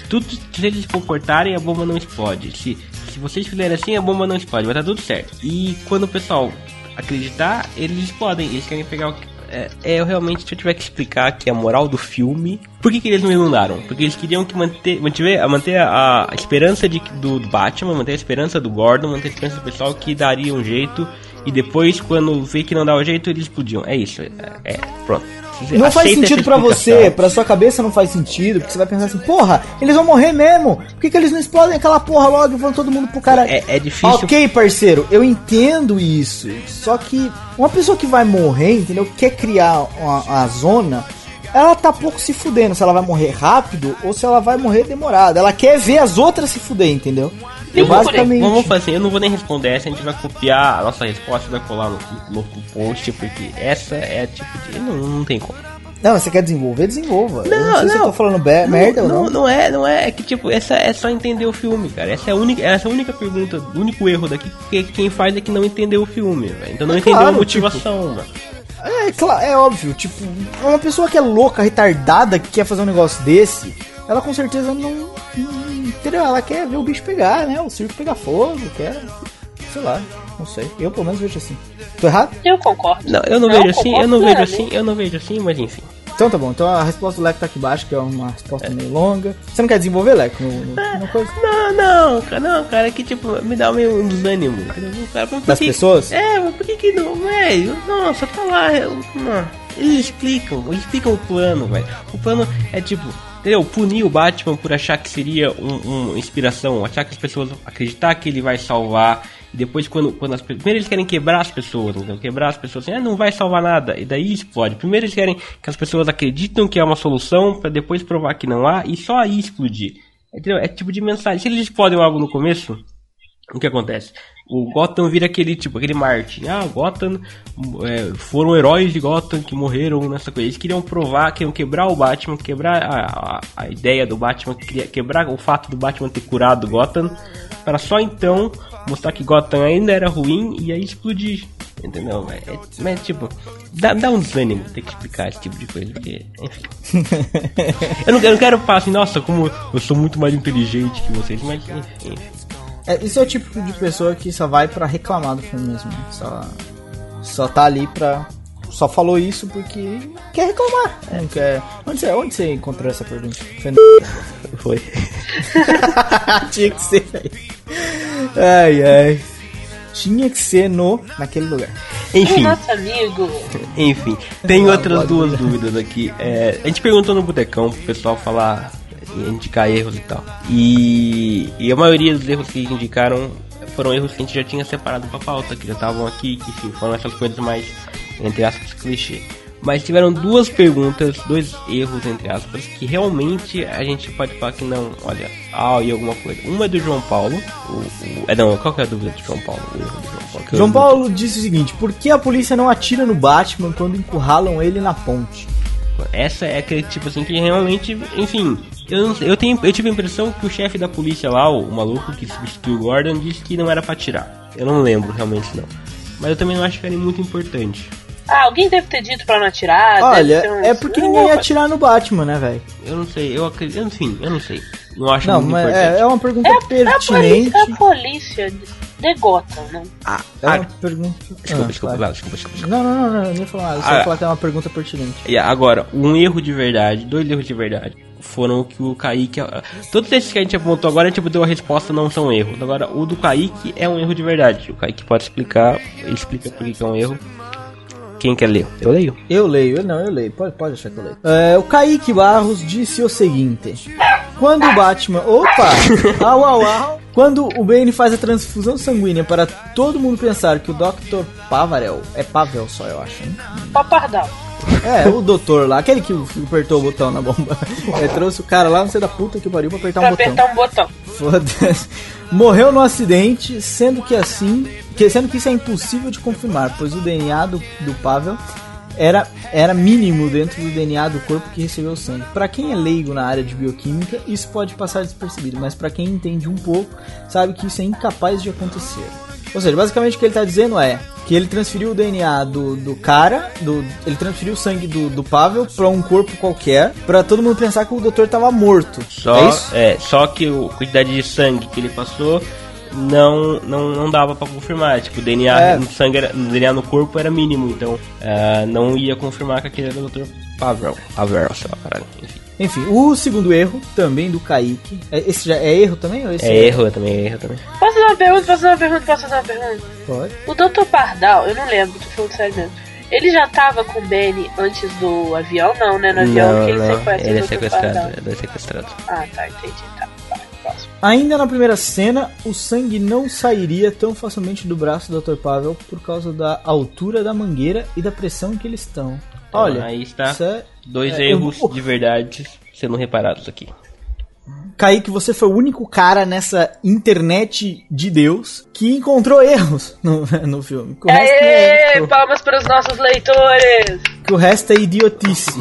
tudo, se eles se comportarem, a bomba não explode. Se, se vocês fizerem assim, a bomba não explode, vai estar tudo certo. E quando o pessoal acreditar, eles explodem. Eles querem pegar o que. É, é, eu realmente, se eu tiver que explicar aqui a moral do filme, por que, que eles não inundaram? Porque eles queriam que manter, mantiver, manter a, a esperança de, do Batman, manter a esperança do Gordon, manter a esperança do pessoal que daria um jeito e depois, quando vê que não dá o jeito, eles explodiam. É isso, é, é, pronto. Não faz sentido pra você, pra sua cabeça não faz sentido, porque você vai pensar assim, porra, eles vão morrer mesmo. Por que, que eles não explodem aquela porra logo e vão todo mundo pro cara? É, é difícil. Ok, parceiro, eu entendo isso. Só que uma pessoa que vai morrer, entendeu? Quer criar uma, a zona, ela tá pouco se fudendo se ela vai morrer rápido ou se ela vai morrer demorado. Ela quer ver as outras se fuder, entendeu? Eu vou basicamente. Vamos fazer, eu não vou nem responder essa, a gente vai copiar a nossa resposta e vai colar no, no, post, porque essa é tipo de. Não, não tem como. Não, você quer desenvolver, desenvolva. eu Não, não sei se eu não. tô falando be- merda ou não, não. não é, não é. É que tipo, essa é só entender o filme, cara. Essa é a única, essa é a única pergunta, o único erro daqui, porque quem faz é que não entendeu o filme, velho. Então não É entendeu claro, a motivação, mano. É, claro, é óbvio, tipo, uma pessoa que é louca, retardada, que quer fazer um negócio desse, ela com certeza não, não- Entendeu? Ela quer ver o bicho pegar, né? O circo pegar fogo, quer. Sei lá, não sei. Eu pelo menos vejo assim. Tô errado? Eu concordo. Não, eu não, Não, vejo assim, eu não vejo assim, eu não vejo assim, mas enfim. Então tá bom, então a resposta do Leco tá aqui embaixo, que é uma resposta meio longa. Você não quer desenvolver, Leco? No, no, no coisa? Não, não, cara, não, cara, é que tipo, me dá meio um desânimo. Cara, Das que- pessoas? É, mas por que que não, velho? Nossa, tá lá, eu- não. Eles explicam, eles explicam o plano, velho. O plano é tipo, entendeu? Punir o Batman por achar que seria um, um inspiração, achar que as pessoas acreditar que ele vai salvar. E depois quando, quando as primeiro eles querem quebrar as pessoas, então quebrar as pessoas assim, ah, não vai salvar nada, e daí explode. Primeiro eles querem que as pessoas acreditam que é uma solução pra depois provar que não há e só aí explodir. Entendeu? É tipo de mensagem. Se eles explodem algo no começo, o que acontece? O Gotham vira aquele tipo, aquele Martin. Ah, Gotham é, foram heróis de Gotham que morreram nessa coisa. Eles queriam provar, queriam quebrar o Batman, quebrar a, a, a ideia do Batman, quebrar o fato do Batman ter curado Gotham, para só então mostrar que Gotham ainda era ruim e aí explodir. Entendeu? É, é- mas tipo, dá, dá um desânimo ter que explicar esse tipo de coisa, porque, enfim. eu, não, eu não quero falar assim, nossa, como eu sou muito mais inteligente que vocês, mas enfim. É, isso é o tipo de pessoa que só vai pra reclamar do filme mesmo. né? Só, só tá ali pra. Só falou isso porque quer reclamar. Não quer. Onde você, onde você encontrou essa pergunta? Foi. Tinha que ser aí. Ai, ai. Tinha que ser no. naquele lugar. O Enfim, nosso amigo. enfim. Tem Ah, outras duas dúvidas aqui. É, a gente perguntou no Botecão pro pessoal falar, indicar erros e tal. E, e a maioria dos erros que indicaram foram erros que a gente já tinha separado pra pauta, que já estavam aqui, que enfim, foram essas coisas mais, entre aspas, clichê. Mas tiveram duas perguntas, dois erros, entre aspas, que realmente a gente pode falar que não, olha, ah, e alguma coisa. Uma é do João Paulo, o, o- é não, qual que é a dúvida do João Paulo? O erro do João Paulo. João Paulo disse o seguinte: por que a polícia não atira no Batman quando encurralam ele na ponte? Essa é aquele tipo assim que realmente, enfim, eu, não eu, tenho, eu tive a impressão que o chefe da polícia lá, o, o maluco que substituiu o Gordon, disse que não era pra tirar. Eu não lembro realmente não. Mas eu também não acho que era muito importante. Ah, alguém deve ter dito pra não atirar. Olha, um- é porque Não, ninguém ia atirar no Batman, né, velho? Eu não sei, eu acredito. Enfim, eu não sei. Não acho Não, muito mas importante. é, é uma pergunta É a, polícia, pertinente. a polícia de Gotham, né? Ah, É uma ah, pergunta. desculpa, Ah, desculpa. Val, desculpa, desculpa, desculpa. Não, não, não, não, eu nem ia falar nada. Só Ah. ia falar que é uma pergunta pertinente. E agora, um erro de verdade, dois erros de verdade, foram o que o Kaique. Todos esses que a gente apontou agora, a gente deu a resposta, não são erros. Agora, o do Kaique é um erro de verdade. O Kaique pode explicar, ele explica por que que é um erro. Quem quer ler? Eu leio. Eu leio, eu não, eu leio. Pode, pode achar que eu leio. É, o Kaique Barros disse o seguinte: Quando o Batman. Opa! Au, au, au! Quando o Bane faz a transfusão sanguínea para todo mundo pensar que o Dr. Pavarel. É Pavel só, eu acho, né? Papardal. É, o doutor lá, aquele que apertou o botão na bomba. É, trouxe o cara lá, não sei da puta que pariu pra apertar Pra um botão. apertar um botão. Foda-se. Morreu no acidente, sendo que assim. Que, sendo que isso é impossível de confirmar, pois o DNA do, do Pavel era, era mínimo dentro do DNA do corpo que recebeu o sangue. Pra quem é leigo na área de bioquímica, isso pode passar despercebido, mas pra quem entende um pouco, sabe que isso é incapaz de acontecer. Ou seja, basicamente o que ele tá dizendo é que ele transferiu o DNA do, do cara, do, ele transferiu o sangue do, do Pavel pra um corpo qualquer, pra todo mundo pensar que o doutor tava morto. Só, é isso? é, só que o- a quantidade de sangue que ele passou não, não, não dava pra confirmar. Tipo, o DNA É. no sangue era, DNA no corpo era mínimo, então ah, não ia confirmar que aquele era o Dr. Pavel. Pavel, sei lá, caralho. Enfim. Enfim, o segundo erro, também do Kaique. É- Esse já é erro também? Ou esse É erro também, é erro também. Posso fazer uma pergunta? Posso fazer uma pergunta? Posso fazer uma pergunta? Pode. O Dr. Pardal, eu não lembro, tô falando sério mesmo. Ele já tava com o Benny antes do avião? Não, né? No avião Não, que ele não, sequestra ele é sequestrado, ele é sequestrado. Ah, tá, entendi. Tá, vai, próximo. Ainda na primeira cena, o sangue não sairia tão facilmente do braço do Dr. Pavel por causa da altura da mangueira e da pressão que eles estão. Olha, Então, aí está isso é- dois é, erros eu- de verdade sendo reparados aqui. Kaique, você foi o único cara nessa internet de Deus que encontrou erros no, no filme. O, resto Aê, é, palmas para os nossos leitores! que o resto é idiotice.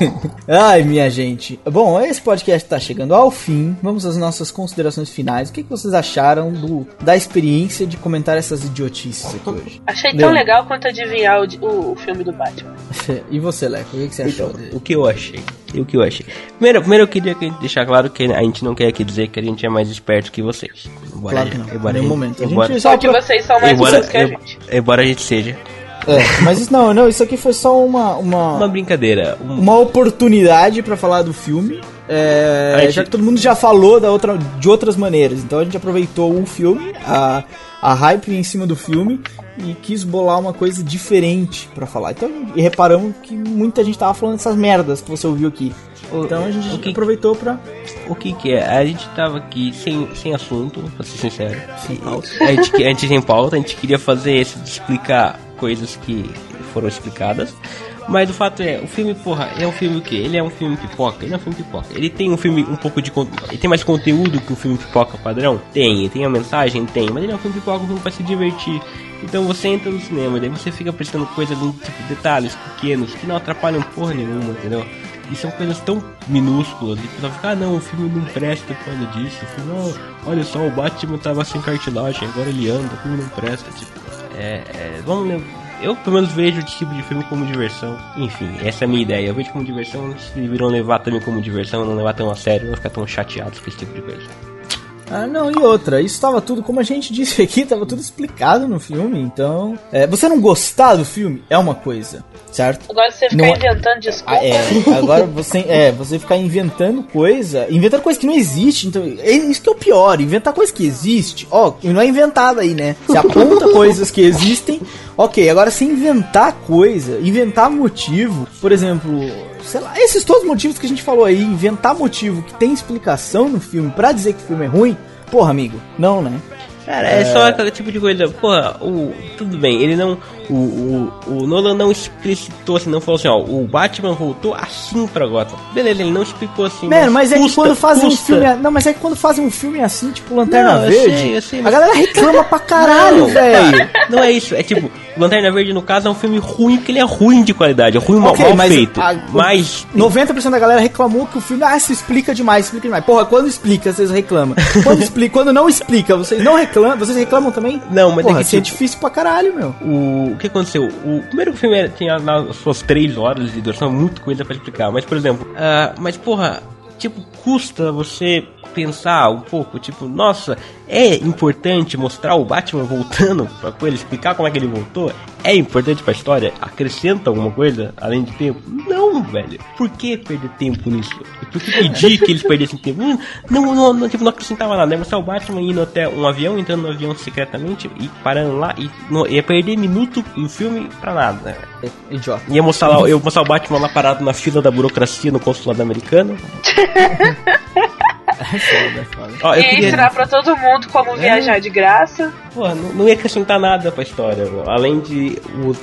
Ai, minha gente. Bom, esse podcast tá chegando ao fim. Vamos às nossas considerações finais. O que, que vocês acharam do, da experiência de comentar essas idiotices aqui hoje? Achei tão Leandro. legal quanto adivinhar o, o, o filme do Batman. E você, Leco, o que, que você achou? Então, o que eu achei? E o que eu achei? Primeiro, primeiro eu queria que- deixar claro que a gente não quer aqui dizer que a gente é mais esperto que vocês. Embora, Claro que não, Embora, em nenhum momento. A gente Embora, só que pra- vocês são mais embora, que a gente. embora a gente seja. É, mas isso não, não, isso aqui foi só uma, uma, Uma brincadeira. um- uma oportunidade pra falar do filme. É, gente- Já que todo mundo já falou da outra, de outras maneiras. Então a gente aproveitou o filme, a, a hype em cima do filme, e quis bolar uma coisa diferente pra falar. Então, e reparamos que muita gente tava falando essas merdas que você ouviu aqui. Então a gente o que- aproveitou pra. O que que é? A gente tava aqui sem, sem assunto, pra ser sincero. Sem pauta. A gente, a gente sem pauta, a gente queria fazer esse de explicar coisas que foram explicadas. Mas o fato é, o filme, porra, é um filme o quê? Ele é um filme pipoca? Ele é um filme pipoca. Ele tem um filme um pouco de. Ele tem mais conteúdo que o filme pipoca padrão? Tem. Ele tem a mensagem? Tem. Mas ele é um filme pipoca, um filme pra se divertir. Então você entra no cinema, daí você fica prestando coisas, tipo, detalhes pequenos que não atrapalham porra nenhuma, entendeu? E são coisas tão minúsculas. E pessoal fica, ah não, o filme não presta por causa disso. O filme, "Não, olha só, o Batman tava sem cartilagem, agora ele anda, o filme não presta. Tipo, é, é, vamos Eu pelo menos vejo esse tipo de filme como diversão. Enfim, essa é a minha ideia. Eu vejo como diversão, se viram levar também como diversão, não levar tão a sério, não ficar tão chateados com esse tipo de coisa. Ah, não, e outra, isso tava tudo, como a gente disse aqui, tava tudo explicado no filme, então. É, você não gostar do filme é uma coisa, certo? Agora você ficar Não é- inventando desculpa. Ah, é, agora você, é, você ficar inventando coisa, inventando coisa que não existe, então, é isso que é o pior, inventar coisa que existe, ó, e não é inventado aí, né? Você aponta coisas que existem, ok, agora você inventar coisa, inventar motivo, por exemplo, sei lá, esses todos os motivos que a gente falou aí, inventar motivo que tem explicação no filme pra dizer que o filme é ruim, porra, amigo, não, né? Cara, é, só aquele tipo de coisa. Porra, o, tudo bem, ele não. O, o, o Nolan não explicitou assim, não falou assim, ó, o Batman voltou assim pra Gotham. Beleza, ele não explicou assim. Mano, mas é que custa- quando fazem um custa. filme. Não, mas é que quando fazem um filme assim, tipo Lanterna Não, eu Verde, sei, eu sei, a mas- galera reclama pra caralho, velho. Não é isso, é tipo, Lanterna Verde no caso é um filme ruim porque ele é ruim de qualidade, é ruim mal, Ok, mal mas feito. a- mas 90% da galera reclamou que o filme, ah, se explica demais, explica demais. Porra, quando explica, vocês reclamam. Quando explica, quando não explica, vocês não reclamam. vocês reclamam também? Não, mas é Porra, que, isso é tipo- difícil pra caralho, meu. O que aconteceu? O primeiro filme era- tinha nas suas três horas de duração, muita coisa pra explicar. Mas, por exemplo, ah, mas porra, tipo, custa você pensar um pouco, tipo, nossa, é importante mostrar o Batman voltando pra coisa, explicar como é que ele voltou? É importante pra história? Acrescenta alguma coisa além de tempo? Não, velho. Por que perder tempo nisso? Por que pedir que eles perdessem tempo? Hum, Não, não, não, tipo, não acrescentava nada. É mostrar o Batman indo até um avião, entrando no avião secretamente e parando lá e não, ia perder minuto no filme pra nada. né? É, Idiota. Ia mostrar, lá, eu mostrar o Batman lá parado na fila da burocracia no consulado americano. É foda, é foda. Ó, eu e queria, ensinar pra todo mundo como viajar de graça. Pô, não, não ia acrescentar nada pra história, meu. além de. O,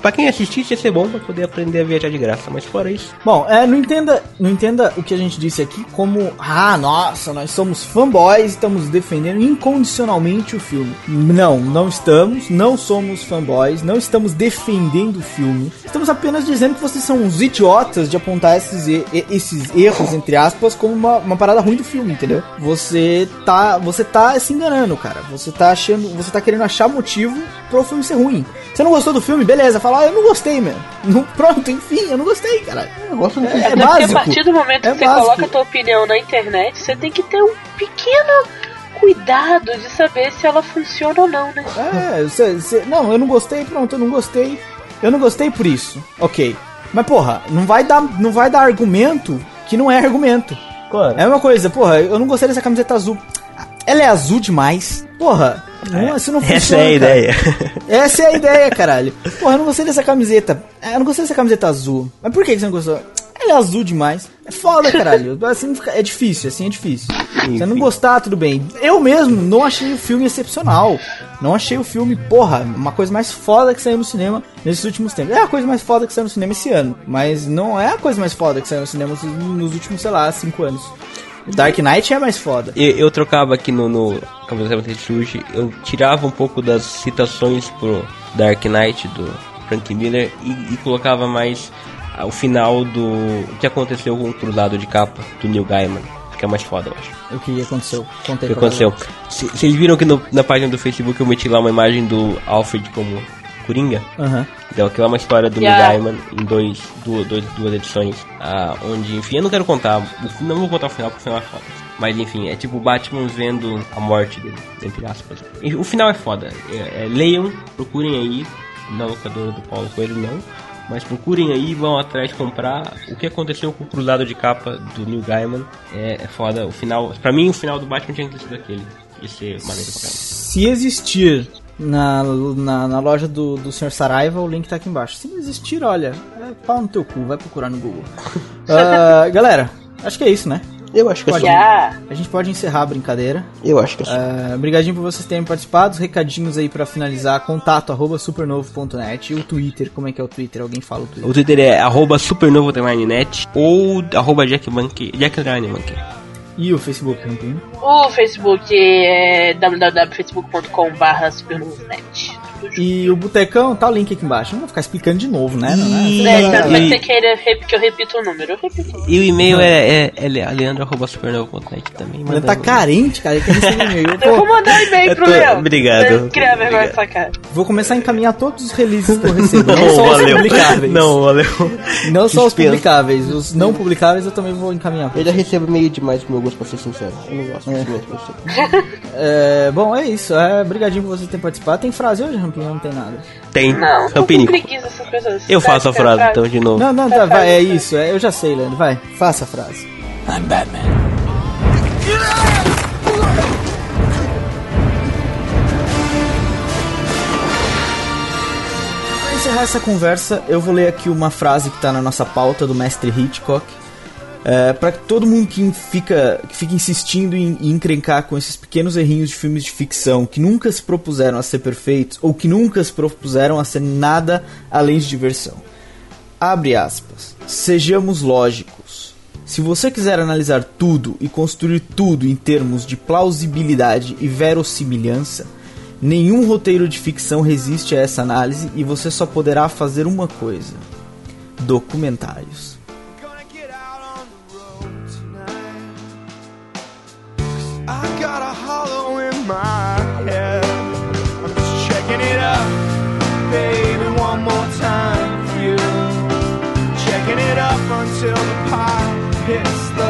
pra quem assistisse ia ser bom pra poder aprender a viajar de graça, mas fora isso. Bom, é, não entenda, não entenda o que a gente disse aqui como, ah, nossa, nós somos fanboys, estamos defendendo incondicionalmente o filme. Não, não estamos, não somos fanboys, não estamos defendendo o filme. Estamos apenas dizendo que vocês são uns idiotas de apontar esses, esses erros, entre aspas, como uma, uma parada ruim do filme, entendeu? Você tá, você tá se enganando, cara. Você tá achando, você tá querendo achar motivo pro filme ser ruim. Você não gostou do filme? Beleza, fala, ah, eu não gostei, meu. Não, pronto, enfim, eu não gostei, cara. Eu gosto do filme. É, Até porque a básico. partir do momento que É você básico. coloca a tua opinião na internet, você tem que ter um pequeno cuidado de saber se ela funciona ou não, né? É, você, você- não, eu não gostei, pronto, eu não gostei. Eu não gostei por isso. Ok. Mas porra, não vai dar, não vai dar argumento que não é argumento. Claro. É uma coisa, porra, eu não gostei dessa camiseta azul. Ela é azul demais? Porra, não, isso não funciona. Essa é a cara. ideia. Essa é a ideia, caralho. Porra, eu não gostei dessa camiseta. É, Eu não gostei dessa camiseta azul. Mas por que você não gostou? Ela é azul demais. É foda, caralho. Assim é difícil, assim é difícil. Você não gostar, tudo bem. Eu mesmo não achei o filme excepcional. Não achei o filme, porra, uma coisa mais foda que saiu no cinema nesses últimos tempos. É a coisa mais foda que saiu no cinema esse ano. Mas não é a coisa mais foda que saiu no cinema nos últimos, sei lá, cinco anos. Dark Knight é mais foda. Eu, eu trocava aqui no, no Cavaleiro da Surge, eu tirava um pouco das citações pro Dark Knight do Frank Miller e, e colocava mais o final do o que aconteceu com o cruzado de capa do Neil Gaiman, que é mais foda, eu acho. O que aconteceu? O Contei que pra aconteceu? Vocês viram que no- na página do Facebook eu meti lá uma imagem do Alfred como Coringa? Aham. Então, aquilo é uma história do Yeah. Neil Gaiman em dois, duas, dois, duas edições. ah, onde, enfim, eu não quero contar, o não vou contar o final porque o final é foda. Mas enfim, é tipo o Batman vendo a morte dele, entre aspas. E o final é foda. É, é, leiam, procurem aí, na locadora do Paulo Coelho não. Mas procurem aí, vão atrás comprar o que aconteceu com o cruzado de capa do Neil Gaiman. É, é foda. O final, pra mim, o final do Batman tinha que ter sido aquele. Ser maneiro pra caramba. Se existir na, na, na loja do, do Sr. Saraiva, o link tá aqui embaixo. Se não existir, olha, é pau no teu cu, vai procurar no Google. Ah, galera, acho que é isso, né? Eu acho que Pode. Já. A gente pode encerrar a brincadeira. Eu acho que é Ah, Obrigadinho por vocês terem participado. Os recadinhos aí pra finalizar: contato arroba supernovo.net. E o Twitter, como é que é o Twitter? Alguém fala o Twitter? O Twitter é arroba supernovo_net ou arroba jackmonkey, jack underline monkey. E o Facebook, Rampinho? O Facebook é www.facebook.com.br supernovonet. E o Botecão, tá o link aqui embaixo. Não vou ficar explicando de novo, né? Não, E- né? É, tanto é que E- você queira que eu repito o número. Eu repito. E o e-mail é, é, é leandro.supernovo.net também. Ele tá carente, cara. Ele quer e-mail. Eu vou mandar um e-mail Eu pro tô- Léo. obrigado. Pra Criar vergonha Obrigado. nessa cara. vou começar a encaminhar todos os releases que eu recebo. Não, Não, só os valeu. publicáveis. Não, valeu. Não só os publicáveis. Os não publicáveis eu também vou encaminhar. Eu já recebo meio demais pro meu gosto, pra ser sincero. Eu não gosto muito de você. É, bom, é isso. É, brigadinho por você ter participado. Tem frase hoje, Rampinho? Não tem nada. Tem. Não, Rampinico. preguiça essas coisas. Eu faço a frase, então, de novo. Não, não, tá, vai, é isso. É, eu já sei, Leandro. Vai, faça a frase. I'm Batman. Pra encerrar essa conversa, eu vou ler aqui uma frase que tá na nossa pauta do mestre Hitchcock. É, para todo mundo que fica, que fica insistindo em, em encrencar com esses pequenos errinhos de filmes de ficção que nunca se propuseram a ser perfeitos ou que nunca se propuseram a ser nada além de diversão. Abre aspas. Sejamos lógicos. Se você quiser analisar tudo e construir tudo em termos de plausibilidade e verossimilhança, nenhum roteiro de ficção resiste a essa análise e você só poderá fazer uma coisa: documentários. till the pile hits the